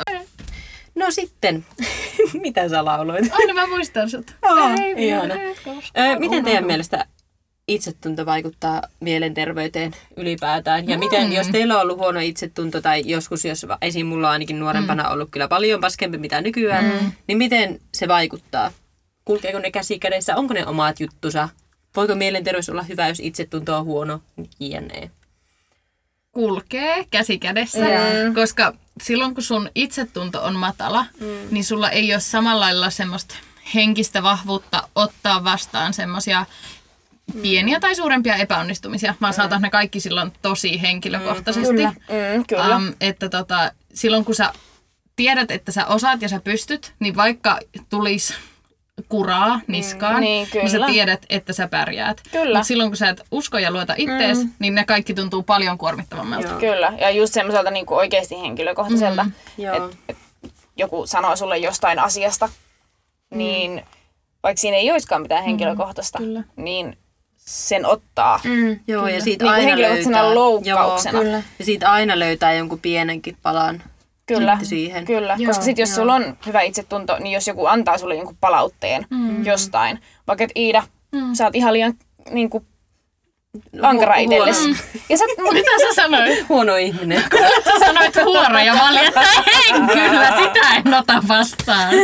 No sitten, mitä sä lauloit? aina mä muistan sut. Aa, Ei ihana. Ö, miten teidän mielestä itsetunto vaikuttaa mielenterveyteen ylipäätään? Ja miten, jos teillä on ollut huono itsetunto tai joskus, jos esim. mulla on ainakin nuorempana ollut kyllä paljon paskempi mitä nykyään, mm. niin miten se vaikuttaa? Kulkeeko ne käsi kädessä? Onko ne omat juttusa? Voiko mielenterveys olla hyvä, jos itsetunto on huono? Jne. kulkee käsi kädessä, koska silloin kun sun itsetunto on matala, mm. niin sulla ei ole samalla lailla semmoista henkistä vahvuutta ottaa vastaan semmoisia pieniä tai suurempia epäonnistumisia. Mä saatan ne kaikki silloin tosi henkilökohtaisesti. Kyllä. Mm, kyllä. Um, että tota, silloin kun sä tiedät, että sä osaat ja sä pystyt, niin vaikka tulisi kuraa niskaan, niin, niin sä kyllä. tiedät, että sä pärjäät. Kyllä. Mutta silloin kun sä et usko ja luota ittees, mm. niin ne kaikki tuntuu paljon kuormittavammalta. Joo. Kyllä, ja just semmoiselta niin oikeasti henkilökohtaiselta, mm, että et joku sanoo sulle jostain asiasta, niin vaikka siinä ei olisikaan mitään henkilökohtaista, kyllä. niin sen ottaa. Mm. Joo, ja siitä Niin aina löytää. loukkauksena. Joo, Kyllä. Ja siitä aina löytää jonkun pienenkin palan Kyllä, siihen. kyllä. Joo, koska sitten jos joo. sulla on hyvä itsetunto, niin jos joku antaa sulle jonkun palautteen mm. jostain, vaikka et Iida, mm. sä oot ihan liian niin kuin, ankara Hu- itsellesi. huono. Ja sä, mut, Mitä sä sanoit? Huono ihminen. Sä sanoit huora ja mä olin, että en kyllä, sitä en ota vastaan.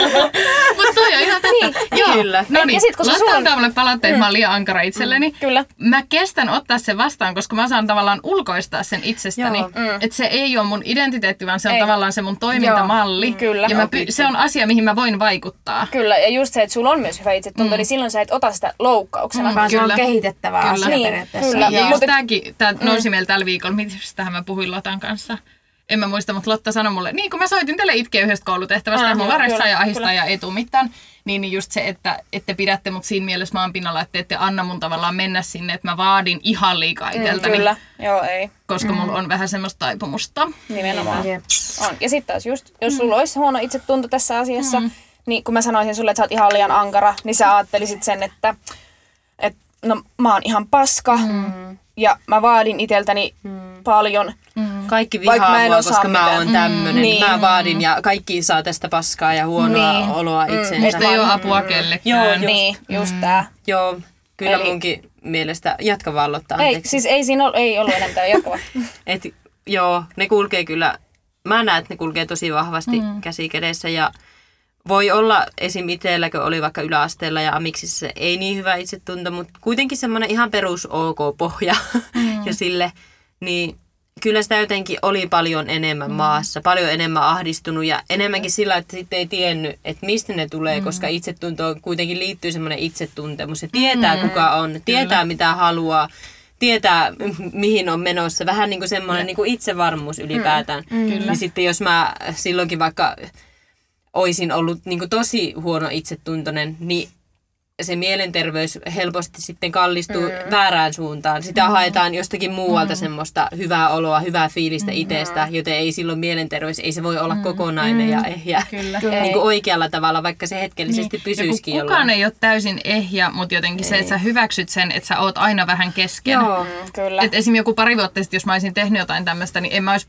Mutta toi on ihan. Niin, Joo. kyllä. No niin, Ja sit, koska Lotta sulla mulle palautteet, että mä oon liian ankara itselleni. kyllä. Mä kestän ottaa sen vastaan, koska mä saan tavallaan ulkoistaa sen itsestäni. Joo. Mm. Että se ei ole mun identiteetti, vaan se on Ei. tavallaan se mun toimintamalli. Joo, kyllä. Ja mä py- se on asia, mihin mä voin vaikuttaa. Kyllä, ja just se, että sulla on myös hyvä itsetunto, mm. niin silloin sä et ota sitä loukkauksena. Vaan se on Kyllä. kehitettävä Kyllä. asia Niin, periaatteessa. kyllä. Ja just tääkin, tää nousi meillä tällä viikolla, mitähän mä puhuin Lotan kanssa. En mä muista, mutta Lotta sanoi mulle, niin kun mä soitin teille itkeä yhdestä koulutehtävästä, Ah, että mun joo, varessaa kyllä, ja ahistaa ja ei tuu mitään, niin, niin just se, että, että pidätte mut siinä mielessä maanpinnalla, että ette anna mun tavallaan mennä sinne, että mä vaadin ihan liikaa itseltäni, Mm, Kyllä, joo ei, koska mulla on vähän semmoista taipumusta. nimenomaan. Jep. On. Ja sitten taas just, jos sulla olisi huono itsetunto tässä asiassa, niin kun mä sanoisin sulle, että sä oot ihan liian ankara, niin sä ajattelisit sen, että no mä oon ihan paska ja mä vaadin iteltäni paljon. Kaikki Vaikka vihaa mä en mua, osaa koska mä mitään. oon tämmönen. Niin. Mä vaadin ja kaikki saa tästä paskaa ja huonoa Niin. oloa itsensä. Musta ei ole apua kellekään. Joo, just. Niin, just tää. Joo, kyllä Eli- munkin mielestä, jatka vaan Lotta, Ei, siis ei siinä ollut, ei ollut enempää jatkava. Et, joo, ne kulkee kyllä, mä näen, että ne kulkee tosi vahvasti mm. käsi kädessä ja voi olla esim. itsellä, kun oli vaikka yläasteella ja amiksissa ei niin hyvä itsetunto, mutta kuitenkin semmoinen ihan perus OK-pohja mm. ja sille, niin kyllä sitä jotenkin oli paljon enemmän mm. maassa, paljon enemmän ahdistunut ja enemmänkin sillä, että sitten ei tiennyt, että mistä ne tulee, mm. koska itsetuntoon kuitenkin liittyy semmoinen itsetuntemus. Se tietää, mm. kuka on, tietää, mitä haluaa, tietää, mihin on menossa. Vähän niin kuin semmoinen niin kuin itsevarmuus ylipäätään. Mm. Kyllä. Niin sitten jos mä silloinkin vaikka oisin ollut niin kuin tosi huono itsetuntoinen, niin se mielenterveys helposti sitten kallistuu mm. väärään suuntaan. Sitä mm. haetaan jostakin muualta mm. semmoista hyvää oloa, hyvää fiilistä mm. itsestä, joten ei silloin mielenterveys, ei se voi olla mm. kokonainen ja ehjä Kyllä. niin kuin oikealla tavalla, vaikka se hetkellisesti niin. pysyisikin kun kukaan ei ole täysin ehjä, mutta jotenkin se, että sä hyväksyt sen, että sä oot aina vähän kesken. Joo. Mm, Kyllä. Et esim. joku pari vuotta sitten, jos mä olisin tehnyt jotain tämmöistä, niin en mä olisi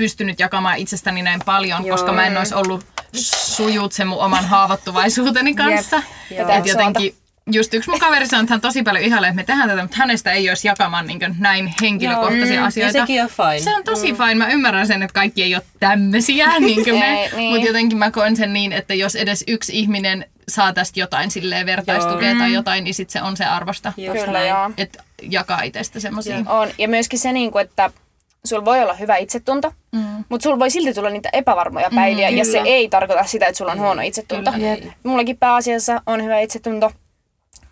pystynyt jakamaan itsestäni näin paljon, Joo. koska mä en olisi ollut sujut sen mun oman haavoittuvaisuuteni kanssa. Joo. Et jotenkin just yksi mun kaveri sanoi, että hän tosi paljon ihailee, että me tehdään tätä, mutta hänestä ei olisi jakamaan niin näin henkilökohtaisia Joo. asioita. Ja sekin on fine. Se on tosi mm. fine. Mä ymmärrän sen, että kaikki ei ole tämmöisiä, niin kuin me. Ei, niin. Mutta jotenkin mä koen sen niin, että jos edes yksi ihminen saa tästä jotain silleen vertaistukea tai jotain, niin sit se on se arvosta. Kyllä, joo. Että jakaa itsestä semmoisia. On. Ja myöskin se, niin kuin, että sulla voi olla hyvä itsetunto, mm. mutta sulla voi silti tulla niitä epävarmoja päiviä, mm, ja se ei tarkoita sitä, että sulla on huono itsetunto. Kyllä. Mullakin pääasiassa on hyvä itsetunto,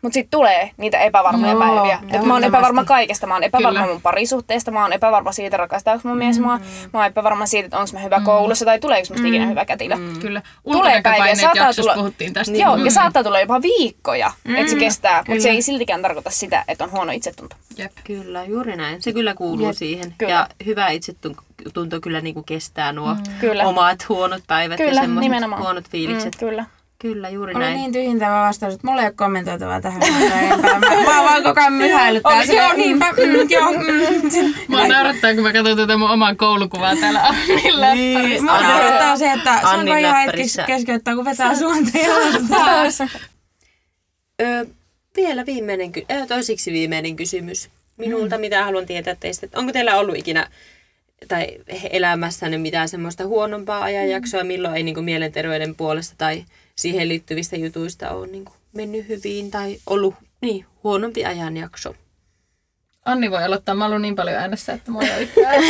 Mutta sitten tulee niitä epävarmoja Joo, päiviä. Et mä oon epävarma kaikesta. Mä oon epävarma Kyllä. mun parisuhteesta, mä oon epävarma siitä, rakastaako mun mies mua. Mä oon epävarma siitä, että onko mä hyvä koulussa tai tuleeko musta ikinä hyvä kätilö. Kyllä. Tulee päiviä, saattaa tulla- puhuttiin tästä. Joo, ja saattaa tulla jopa viikkoja, että se kestää. Mutta se ei siltikään tarkoita sitä, että on huono itsetunto. Jep. Kyllä, juuri näin. Se kyllä kuuluu Jep. siihen. Kyllä. Ja hyvä itsetunto kyllä niin kuin kestää nuo Kyllä. omat huonot päivät ja Kyllä, semmoiset nimenomaan. huonot fiilikset. Mm, kyllä. Kyllä, juuri Oli näin. niin tyhjentävä vastaus, että mulla ei ole kommentoitavaa tähän. Mä, mä vaan koko ajan myhäilyttää. Oli- Joo, niinpä. Mm, joo, mm. Mua naurattaa, kun mä katson tätä mun omaa koulukuvaa täällä Annin läppärissä. Mua naurattaa se, että se on Annin vaan ihan hetki keskeyttää, kun vetää suonta taas. Ö, vielä viimeinen, ö, toisiksi viimeinen kysymys minulta, mm. mitä haluan tietää teistä. että Onko teillä ollut ikinä tai elämässänne mitään semmoista huonompaa ajanjaksoa, milloin ei niin mielenterveyden puolesta tai siihen liittyvistä jutuista ole niin mennyt hyvin tai ollut niin, huonompi ajanjakso? Anni voi aloittaa. Mä oon niin paljon äänessä, että mua ei yhtään.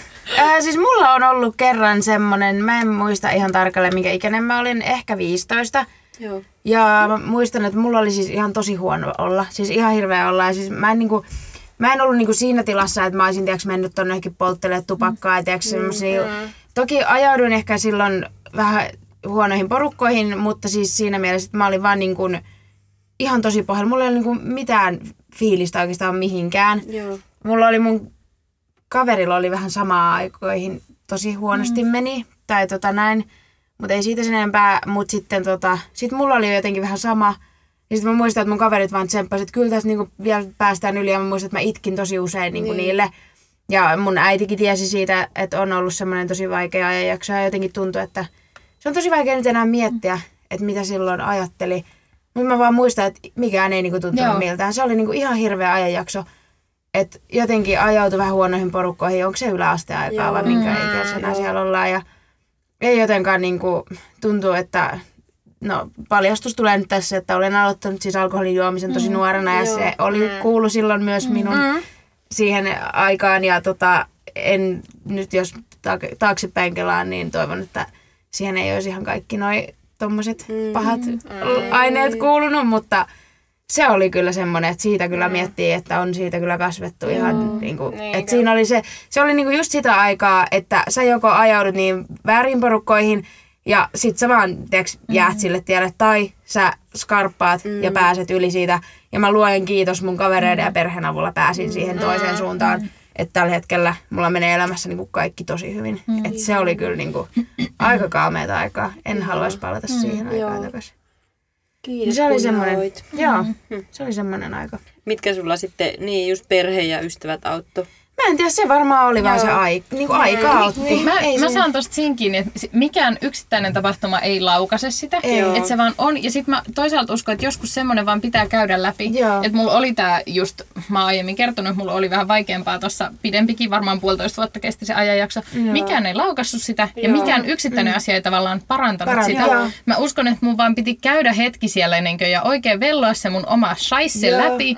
Äh, siis mulla on ollut kerran semmonen, mä en muista ihan tarkalleen minkä ikäinen mä olin, ehkä 15. Joo. Ja mä muistan, että mulla oli siis ihan tosi huono olla. Siis ihan hirveä olla. Ja siis mä en, niinku, mä en ollut niinku siinä tilassa, että mä olisin tiiäks, mennyt tonne johonkin polttelemaan tupakkaa. Ja, tiiäks, semmosia, toki ajauduin ehkä silloin vähän huonoihin porukkoihin, mutta siis siinä mielessä, että mä olin vaan niinku, ihan tosi pohjalla. Mulla ei ollut niinku mitään fiilistä oikeastaan mihinkään. Joo. Mulla oli mun kaverilla oli vähän samaa aikoihin tosi huonosti mm. meni, tai tota näin, mutta ei siitä sen enempää, mutta sitten tota, sit mulla oli jotenkin vähän sama, ja sitten mä muistan, että mun kaverit vaan tsemppasivat, että kyllä tässä niinku vielä päästään yli, ja mä muistan, että mä itkin tosi usein niinku Niin. niille. Ja mun äitikin tiesi siitä, että on ollut semmoinen tosi vaikea ajanjakso, ja jotenkin tuntui, että se on tosi vaikea nyt enää miettiä, että mitä silloin ajatteli. Mutta mä vaan muistan, että mikään ei niinku tuntunut Joo. miltään. Se oli niinku ihan hirveä ajanjakso että jotenkin ajautui vähän huonoihin porukkoihin, onko se yläasteaikaa Joo. vai minkä Mm, ikäisenä siellä ollaan. Ja ei jotenkaan niin kuin, tuntuu, että no paljastus tulee nyt tässä, että olen aloittanut siis alkoholin juomisen tosi nuorena ja Joo. se oli kuulu silloin myös minun siihen aikaan ja tota, en nyt jos taak- taaksepäin kelaan, niin toivon, että siihen ei olisi ihan kaikki noi tommoset pahat aineet kuulunut, mutta se oli kyllä semmoinen, että siitä kyllä miettii, että on siitä kyllä kasvettu ihan niin kuin, Niinkö? että siinä oli se, se oli niinku just sitä aikaa, että sä joko ajaudut niin väärin porukkoihin ja sit sä vaan tiiäks, jäät sille tielle tai sä skarppaat ja pääset yli siitä. Ja mä luen kiitos mun kavereiden ja perheen avulla pääsin siihen toiseen suuntaan. Että tällä hetkellä mulla menee elämässä niinku kaikki tosi hyvin. Et se oli kyllä niinku aika kaameeta aikaa. En haluaisi palata siihen aikaan Joo. takaisin. Kiitos, Se oli semmoinen, joo, se oli semmoinen aika. Mitkä sulla sitten, niin just perhe ja ystävät auttoi? Mä en tiedä, se varmaan oli vaan se aika, niinku aika autti. Niin, mä, Ei mä se- saan tosta siinä kiinni, että mikään yksittäinen tapahtuma ei laukase sitä. Että se vaan on. Ja sitten mä toisaalta uskon, että joskus semmoinen vaan pitää käydä läpi. Joo. Että mulla oli tää just, mä oon aiemmin kertonut, että mulla oli vähän vaikeampaa tuossa pidempikin, varmaan puolitoista vuotta kesti se ajanjakso. Mikään ei laukassut sitä ja Joo. mikään yksittäinen asia ei tavallaan parantanut Parantanut, sitä. joo. Mä uskon, että mun vaan piti käydä hetki siellä ennen kuin ja oikein velloa se mun oma shaisse Joo. läpi.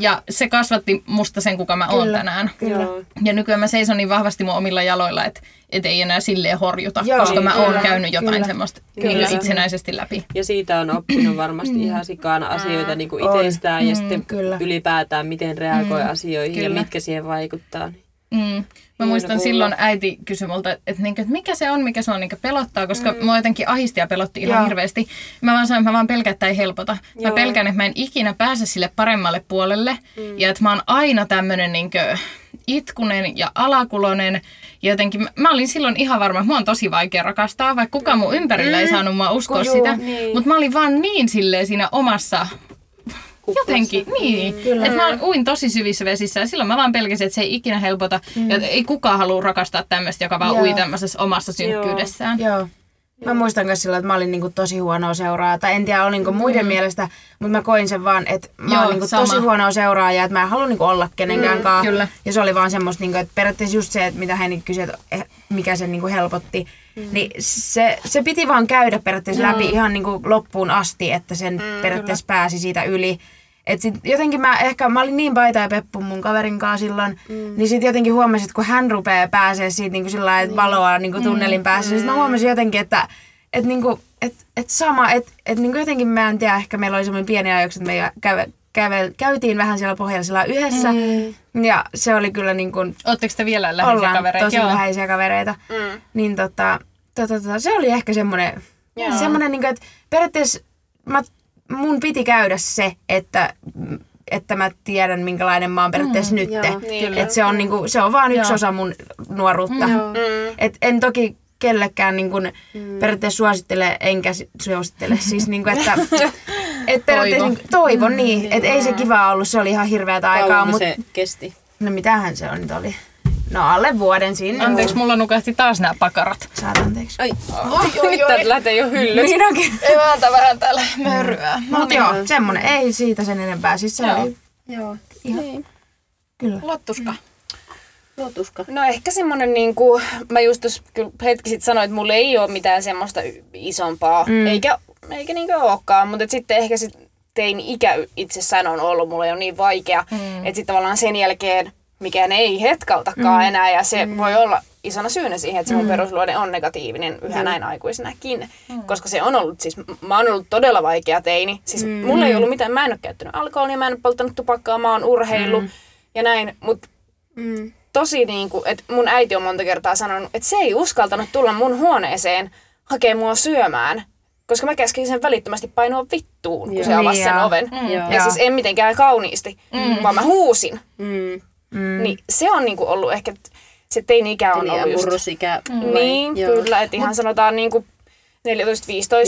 Ja se kasvatti musta sen, kuka mä oon tänään. Kyllä. Joo. Ja nykyään mä seison niin vahvasti mun omilla jaloilla, että et ei enää silleen horjuta, Joo, koska mä oon kyllä, käynyt jotain kyllä, semmoista kyllä. kyllä. itsenäisesti läpi. Ja siitä on oppinut varmasti ihan sikana asioita niin kuin itsestään ja sitten kyllä. ylipäätään, miten reagoi asioihin ja kyllä. mitkä siihen vaikuttaa. Mm. Mä muistan kuulla. silloin äiti kysyi multa, että, niinku, että mikä se on, mikä sua niinku pelottaa, koska mm. mua jotenkin ahisti ja pelotti ihan Joo. hirveästi. Mä vaan sanoin, että mä vaan pelkään, että ei helpota. Mä Joo. pelkään, että mä en ikinä pääse sille paremmalle puolelle mm. ja että mä oon aina tämmönen niinku, itkunen ja alakulonen. Ja jotenkin mä, mä olin silloin ihan varma, että mua on tosi vaikea rakastaa, vaikka kukaan mun ympärillä ei saanut mua uskoa juu, sitä. niin. Mutta mä olin vaan niin silleen siinä omassa Jotenkin, niin. Kyllä. Että mä uin tosi syvissä vesissä ja silloin mä vaan pelkäsin, että se ei ikinä helpota. Mm. Ja ei kukaan halua rakastaa tämmöistä, joka vaan Joo. ui tämmöisessä omassa synkkyydessään. Joo. Mä muistan myös silloin, että mä olin niinku tosi huonoa seuraajaa. En tiedä, olinko muiden mielestä, mutta mä koin sen vaan, että mä Joo, oon niinku sama. tosi huonoa seuraajaa, että mä en halua niinku olla kenenkään kanssa. kyllä. Ja se oli vaan semmoista, niinku, että periaatteessa just se, että mitä hän kysyi, että eh, mikä sen niinku helpotti. Niin se, se piti vaan käydä periaatteessa läpi ihan niinku loppuun asti, että sen periaatteessa pääsi siitä yli. Et sit jotenkin mä ehkä, mä olin niin paita ja peppu mun kaverin kanssa silloin, mm. niin sit jotenkin huomasin, että kun hän rupeaa pääsee siitä niinku sillä lailla, että valoa niinku tunnelin päässä, niin sit mä huomasin jotenkin, että et niinku, et, et sama, että et niinku jotenkin mä en tiedä, ehkä meillä oli semmoinen pieni ajaksi, että me käve, käve, käytiin vähän siellä pohjalla yhdessä. Mm. Ja se oli kyllä niin kuin, Oletteko te vielä läheisiä ollaan kavereita? tosi läheisiä kavereita. Mm. Niin tota, tota, tota, se oli ehkä semmoinen, Joo. semmoinen niin kuin, että periaatteessa mä, mun piti käydä se, että että mä tiedän, minkälainen mä oon periaatteessa mm, nyt. joo, niin. Et se, on, niinku, se on vaan yksi Joo. osa mun nuoruutta. Mm. Et en toki kellekään niin kuin, mm. periaatteessa suosittele, enkä si- suosittele. Siis niin kuin, että et periaatteessa Toivo. niin, toivon niin, että ei se kivaa ollut, se oli ihan hirveätä aikaa, Kauan mutta se kesti. no mitähän se on nyt oli? No alle vuoden siinä. Anteeksi, mulla nukahti taas nämä pakarat. Saat anteeksi. Ai, Nyt täältä lähtee jo hyllyt. Niin onkin. Ei vääntä vähän täällä mörryä. No, Mutta joo, semmonen, ei siitä sen enempää. Siis se Joo. oli joo. ihan, kyllä. Lottuska. Luotuska. No ehkä semmonen niinku, mä just tuossa kyllä hetki sitten sanoin, että mulla ei ole mitään semmoista isompaa, mm. eikä, eikä niinku olekaan, mutta sitten ehkä sit tein ikä itsessään on ollut mulle jo niin vaikea, mm. että sitten tavallaan sen jälkeen mikään ei hetkautakaan mm. enää ja se mm. voi olla isona syynä siihen, että se mun mm. perusluonne on negatiivinen yhä mm. näin aikuisenakin, mm. koska se on ollut, siis mä oon ollut todella vaikea teini, siis mm. mulla ei ollut mitään, mä en ole käyttänyt alkoholia, mä en ole polttanut tupakkaa, mä oon urheillut mm. ja näin, mutta Mm. tosi niinku, että mun äiti on monta kertaa sanonut, että se ei uskaltanut tulla mun huoneeseen hakemaan mua syömään, koska mä käskin sen välittömästi painua vittuun, kun Joo. se avasi Niin sen joo. oven. Joo. Ja Joo. siis en mitenkään kauniisti, vaan mä huusin. Mm. Mm. Niin se on niinku ollut ehkä, se teini-ikä on Eli ollut just... murrosikä. Niin, Joo. kyllä, että ihan sanotaan niinku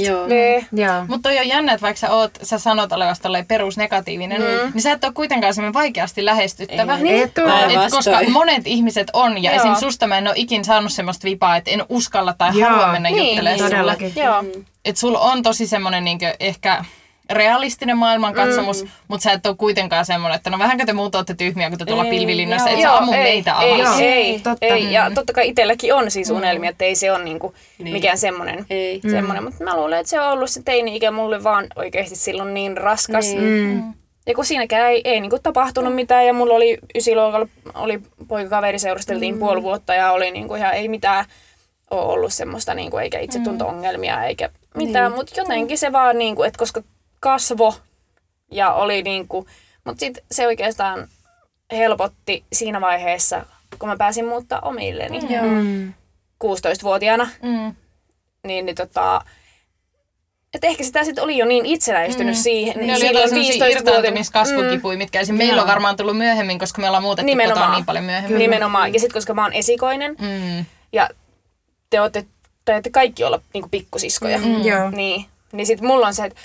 14-15 Joo. V. Joo. Mutta toi on jännä, että vaikka sä, oot, sä sanot olevasi tolleen perusnegatiivinen, mm. niin sä et ole kuitenkaan semmoinen vaikeasti lähestyttävä. Ei. Niin. Et, Päinvastoin. koska monet ihmiset on, ja Joo. esim. susta mä en ole ikin saanut semmoista vipaa, että en uskalla tai Joo. halua mennä Niin, juttelemaan niin. sulle. Todellakin. Joo. Että sulla on tosi semmoinen niinkö ehkä realistinen maailmankatsomus, mm. mutta sä et ole kuitenkaan semmoinen, että no vähänkö te muut olette tyhmiä, kun te tuolla Ei, pilvilinnassa, joo. et sä ammu ei, meitä ei, alas. ei, Joo, totta. ei. Ja totta kai itselläkin on siis unelmia, että ei se ole niinku Niin. mikään semmoinen. Ei. semmoinen. Mutta mä luulen, että se on ollut se teini-ikä mulle vaan oikeasti silloin niin raskas. Niin. Mm. Ja kun siinäkään ei, ei niinku tapahtunut mitään ja mulla oli ysiluokalla oli poikakaveri, seurusteltiin mm. puoli vuotta ja oli niinku ihan ei mitään ole ollut semmoista niinku, eikä itsetunto-ongelmia eikä mitään. Niin. Mutta jotenkin se vaan niinku, että koska kasvo ja oli niinku, mutta sitten se oikeastaan helpotti siinä vaiheessa, kun mä pääsin muuttaa omilleni. Mm. 16-vuotiaana Mm. niin, niin tota, että ehkä sitä sitten oli jo niin itsenäistynyt mm. siihen. Ne oli silloin jotain semmoisia 15 irtaantumiskasvukipuja, mitkä esim. meillä on varmaan tullut myöhemmin, koska me ollaan muutettu Nimenomaan. kotoa niin paljon myöhemmin. Mm. Nimenomaan. Ja sitten koska mä oon esikoinen Mm. ja te olette, te kaikki olla niinku pikkusiskoja, Mm. Joo. niin, niin sitten mulla on se, että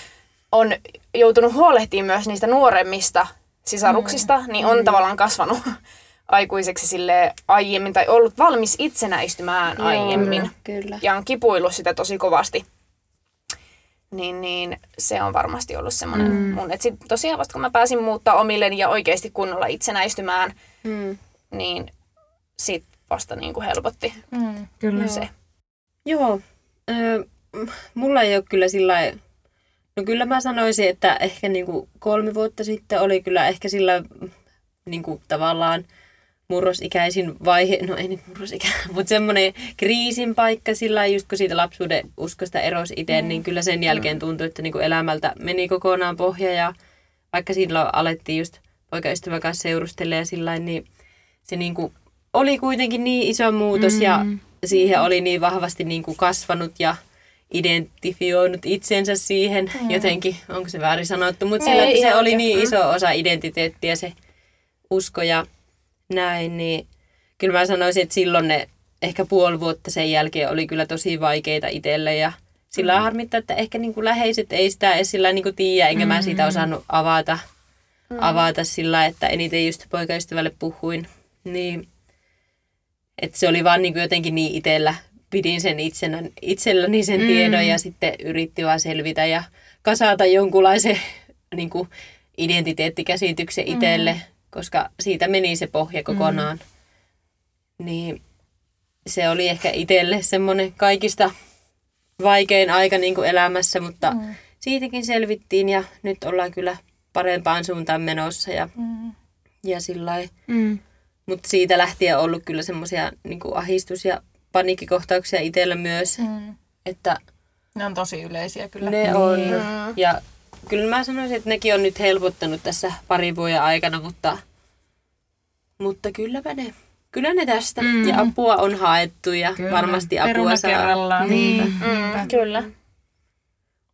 on joutunut huolehtimaan myös niistä nuoremmista sisaruksista, Mm. niin on tavallaan kasvanut aikuiseksi sille aiemmin tai ollut valmis itsenäistymään aiemmin. Kyllä. ja on kipuillut sitä tosi kovasti, niin, niin se on varmasti ollut semmoinen mm. mun. Että sitten tosiaan vasta kun mä pääsin muuttaa omilleni ja oikeasti kunnolla itsenäistymään, Mm. niin sit vasta niin kuin helpotti Mm. Kyllä. se. Joo. M- mulla ei ole kyllä sillä lailla- No kyllä mä sanoisin, että ehkä niinku kolme vuotta sitten oli kyllä ehkä sillä niinku tavallaan murrosikäisin vaihe, no ei nyt murrosikä, mutta semmoinen kriisin paikka sillä just kun siitä lapsuuden uskosta erosi itse, mm. niin kyllä sen jälkeen tuntui, että niinku elämältä meni kokonaan pohja ja vaikka silloin alettiin just poikaystävän kanssa seurustella ja sillä niin se niinku oli kuitenkin niin iso muutos mm. ja siihen oli niin vahvasti niinku kasvanut ja identifioinut itsensä siihen mm. jotenkin, onko se väärin sanottu, mutta sillä, että se oli oikein. niin iso osa identiteettiä se usko ja näin, niin kyllä mä sanoisin, että silloin ne ehkä puoli vuotta sen jälkeen oli kyllä tosi vaikeita itselle ja sillä mm. harmittaa, että ehkä niin kuin läheiset ei sitä edes sillä niin kuin tiedä, enkä mä siitä osannut avata, mm. avata sillä, että eniten just poikaystävälle puhuin, niin että se oli vaan niin kuin jotenkin niin itsellä, pidin sen itsenä, itselläni sen mm. tiedon ja sitten yritti vaan selvitä ja kasata jonkunlaisen niin kuin identiteettikäsityksen itselle, mm. koska siitä meni se pohja kokonaan. Mm. Niin se oli ehkä itselle semmoinen kaikista vaikein aika niin kuin elämässä, mutta mm. siitäkin selvittiin ja nyt ollaan kyllä parempaan suuntaan menossa ja, Mm. ja sillä. Mm. Mutta siitä lähtien on ollut kyllä semmoisia niin ahistus- ja paniikkikohtauksia itsellä myös, Mm. että Ne on tosi yleisiä kyllä. Ne on. Ja kyllä mä sanoisin, että nekin on nyt helpottanut tässä parin vuoden aikana, mutta, mutta kylläpä ne, kyllä ne tästä. Mm. Ja apua on haettu ja kyllä. varmasti apua Peruna saa. kerrallaan. Niin. Mm, kyllä.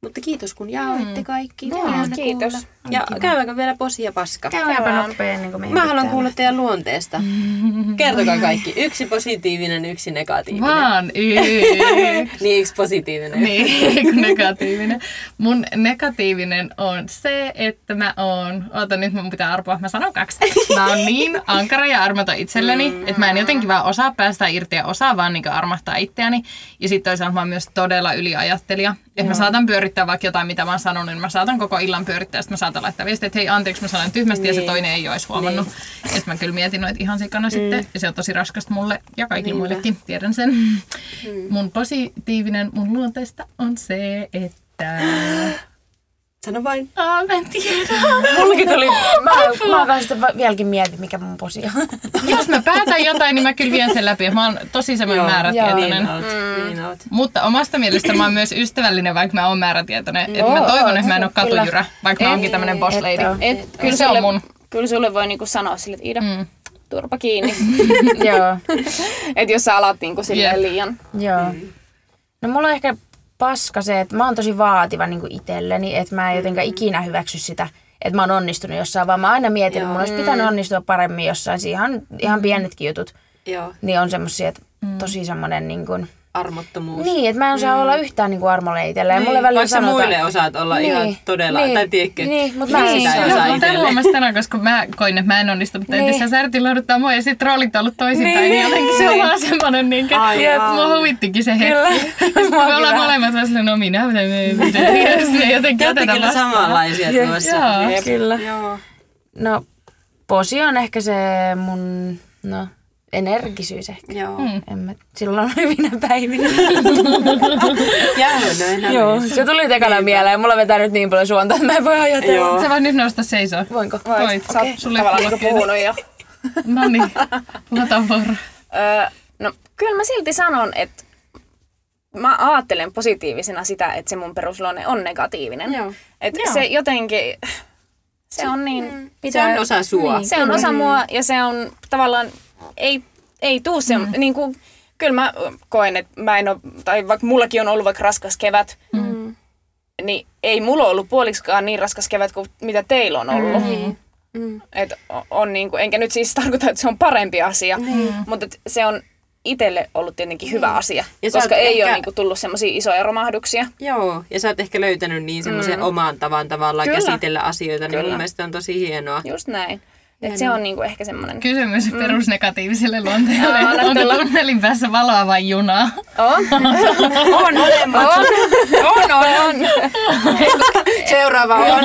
Mutta kiitos kun jaoitte kaikki. Joo, Ihana kiitos. kuulla. Ja käydäänkö vielä posi ja paska? Käydäänpä nopea ennen kuin meidän Mä haluan pitää kuulla teidän luonteesta. Kertokaa kaikki. Yksi positiivinen, yksi negatiivinen. Vaan y- Niin, yksi positiivinen. Niin, negatiivinen. Mun negatiivinen on se, että mä oon, oota nyt mun pitää arpoa, mä sanon kaksi. Mä oon niin ankara ja armoton itselleni, mm. että mä en jotenkin vaan osaa päästä irti ja osaa vaan niin armahtaa itseäni. Ja sitten toisaalta mä oon myös todella yliajattelija. Että mä saatan pyörittää vaikka jotain, mitä mä oon sanonut, niin mä saatan koko illan pyörittää. Sitten mä saatan laittaa viestiä, että hei anteeksi, mä sanoin tyhmästi ja se toinen ei olisi huomannut. Että mä kyllä mietin noita ihan sikana sitten. Ja se on tosi raskasta mulle ja kaikille muillekin, tiedän sen. Mun positiivinen mun luonteesta on se, että... Sano vain. Aa, mä en tiedä. Mullakin tuli, mä, mä kanssa sitä va- vieläkin mietin, mikä mun posi on. Jos mä päätän jotain, niin mä kyllä vien sen läpi. Mä oon tosi semmoinen määrätietoinen. Niin oot. Niin oot. Mutta omasta mielestä mä oon myös ystävällinen, vaikka mä oon määrätietoinen. Et mä toivon, että mä en ole katujyrä, vaikka mä oonkin tämmönen boss Et lady. oo. Et, kyllä, Se on mun. kyllä sulle voi niinku sanoa sille, että Iida, mm. turpa kiinni. Joo, että jos sä alat niinku silleen Jep. liian. joo. No mulla on ehkä paska se, että mä oon tosi vaativa niin itselleni, että mä en jotenkaan ikinä hyväksy sitä, että mä oon onnistunut jossain, vaan mä aina mietin, että mun olisi pitänyt onnistua paremmin jossain. Ihan, ihan pienetkin jutut, Joo. niin on semmosia, että tosi semmonen niin kuin, Armottomuus. niin, että mä en osaa olla yhtään niin kuin armolle itselleen. Niin, Mulle välillä sanotaan, muille osaat olla Niin, ihan todella, niin, tai tiedätkö, niin, mut mä en sitä saa. ei osaa Mä itselle. huomasin tänään, koska mä koin, että mä en onnistunut. Niin. Niin. Että sä särti lohduttaa mua ja sitten roolit on ollut toisinpäin, niin, niin jotenkin se on vaan semmoinen, niin kuin, Aivan. mua huvittikin se hetki. Kyllä. Sitten me ollaan molemmat vaan silleen, no minä, minä. Ja sitten me jotenkin Te olette otetaan kyllä vastaan. samanlaisia tuossa. Joo. Kyllä. Joo. No, posi on ehkä se mun, no, energisyys ehkä. Joo. Mm. En mä, silloin hyvinä päivinä. Jännöinä. Joo, se tuli tekana mieleen. Mulla vetää nyt niin paljon suonta, että mä en voi ajatella. Joo. Sä voit nyt nousta seisoo. Voinko? Voit. Sä oot Sulle tavallaan niinku puhunut jo. No niin, lata vuoro. Öö, no kyllä mä silti sanon, että mä ajattelen positiivisena sitä, että se mun perusluonne on negatiivinen. Joo. Että Joo. se jotenkin, se on niin... Se on osa sua. Niin. Se on osa mua ja se on tavallaan, ei, ei tuu se, mm. niin kuin, kyllä mä koen, että mä en ole, tai vaikka mullakin on ollut vaikka raskas kevät, mm. niin ei mulla ollut puoliksikaan niin raskas kevät kuin mitä teillä on ollut. Mm. Mm. Et on niin kuin, enkä nyt siis tarkoita, että se on parempi asia, mm. mutta se on itselle ollut tietenkin hyvä asia, Ja koska ei ehkä- ole niin kuin, tullut semmoisia isoja romahduksia. Joo, ja sä oot ehkä löytänyt niin semmoisen mm. oman tavan tavallaan Kyllä. käsitellä asioita, niin Kyllä. mun mielestä on tosi hienoa. Just näin. Et se on niin kuin, ehkä semmoinen... Kysymys perusnegatiiviselle luonteelle. Anna Onko tulla. tunnelin päässä valoa vai junaa? On, On molemmat. on, on, on, on. Seuraava on.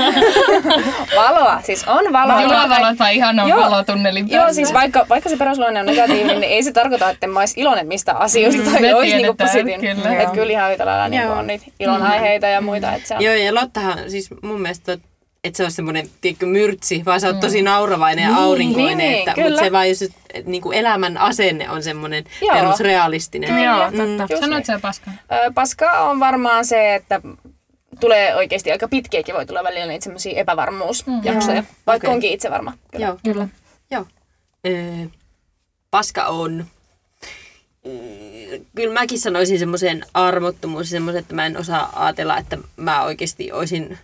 Valoa, siis on valoa. Junavalot vai ihan on Joo. valo tunnelin päässä? Joo, siis vaikka, vaikka se perusluonne on negatiivinen, niin ei se tarkoita, että mä olisin iloinen mistä asioista Mm, tai me olisi niinku positiivinen. kyllä. Että kyllä ihan yhtä lailla niinku on niitä ilonaiheita ja muita. Että se on. Joo, ja Lottahan siis mun mielestä, että se on semmoinen, tiedätkö, myrtsi, vaan sä oot tosi nauravainen ja aurinkoinen. niin, että, kyllä. mutta se vaan, jos niin kuin elämän asenne on semmoinen Joo. perusrealistinen. Joo, Mm. totta. Sanoit niin. sä paskaa? Ö, Paskaa on varmaan se, että tulee oikeasti aika pitkiäkin, voi tulla välillä niitä semmoisia epävarmuusjaksoja, vaikka Okei. onkin itse varma. Kyllä. Joo. Kyllä. Joo. Öö, paska on. Kyllä mäkin sanoisin semmoisen armottomuus, semmoisen, että mä en osaa ajatella, että mä oikeasti olisin,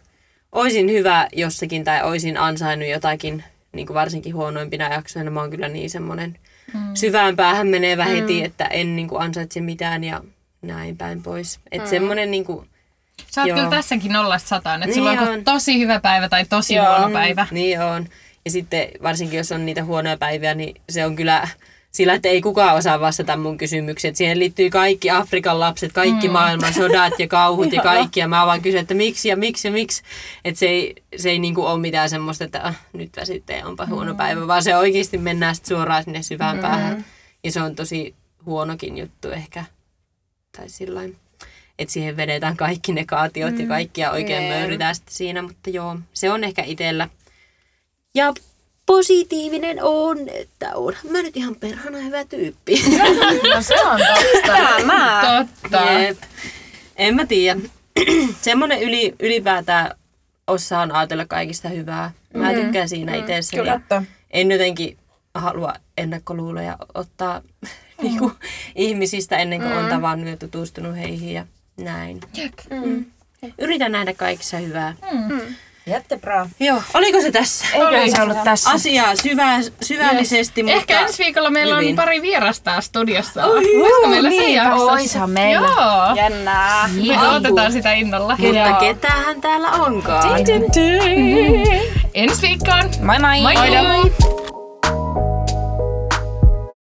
olisin hyvä jossakin tai olisin ansainnut jotakin, niin kuin varsinkin huonoimpina jaksoina. Mä oon kyllä niin semmoinen mm. syvään päähän menevä heti, Mm. että en niin kuin ansaitse mitään ja näin päin pois. Että semmoinen niin kuin, Sä oot Joo. kyllä tässäkin nollasta sataan, että Niin sulla on on. tosi hyvä päivä tai tosi Joo. huono päivä. Niin on. Ja sitten varsinkin jos on niitä huonoja päiviä, niin se on kyllä sillä, että ei kukaan osaa vastata mun kysymyksiin. Siihen liittyy kaikki Afrikan lapset, kaikki mm. maailman sodat ja kauhut ja kaikki. Ja mä vaan kysyn, että miksi ja miksi ja miksi. Että se ei, se ei niinku ole mitään semmoista, että ah, nyt ja onpa huono päivä. Vaan se oikeasti mennään sit suoraan sinne syvään päähän. Ja se on tosi huonokin juttu ehkä. Tai sillain. Että siihen vedetään kaikki negaatiot ja kaikki ja oikein Niin. möyritään sitten siinä. Mutta joo, se on ehkä itsellä. Ja positiivinen on, että on mä nyt ihan perhana hyvä tyyppi. No se on totta. Tämä. Totta. Jep. En mä tiedä. semmoinen yli, ylipäätään osaan ajatella kaikista hyvää. Mä Mm. tykkään siinä itse. Kyllä. Totta. En jotenkin halua ennakkoluuloja ottaa niinku, ihmisistä ennen kuin on tavannut ja tutustunut heihin ja näin. Mm. Yritän nähdä kaikissa hyvää. Jättebra. Joo, oliko se tässä? Eikö se ollut tässä? Asiaa syvä, syvällisesti, mutta... Ehkä ensi viikolla meillä hyvin. on pari vierasta studiossa. Olisiko meillä se niin, jakso? oishan meillä. Joo. Jännää. Me odotetaan sitä innolla. Mutta ketähän täällä onkaan? Ensi viikkoon. Moi moi! Moi moi!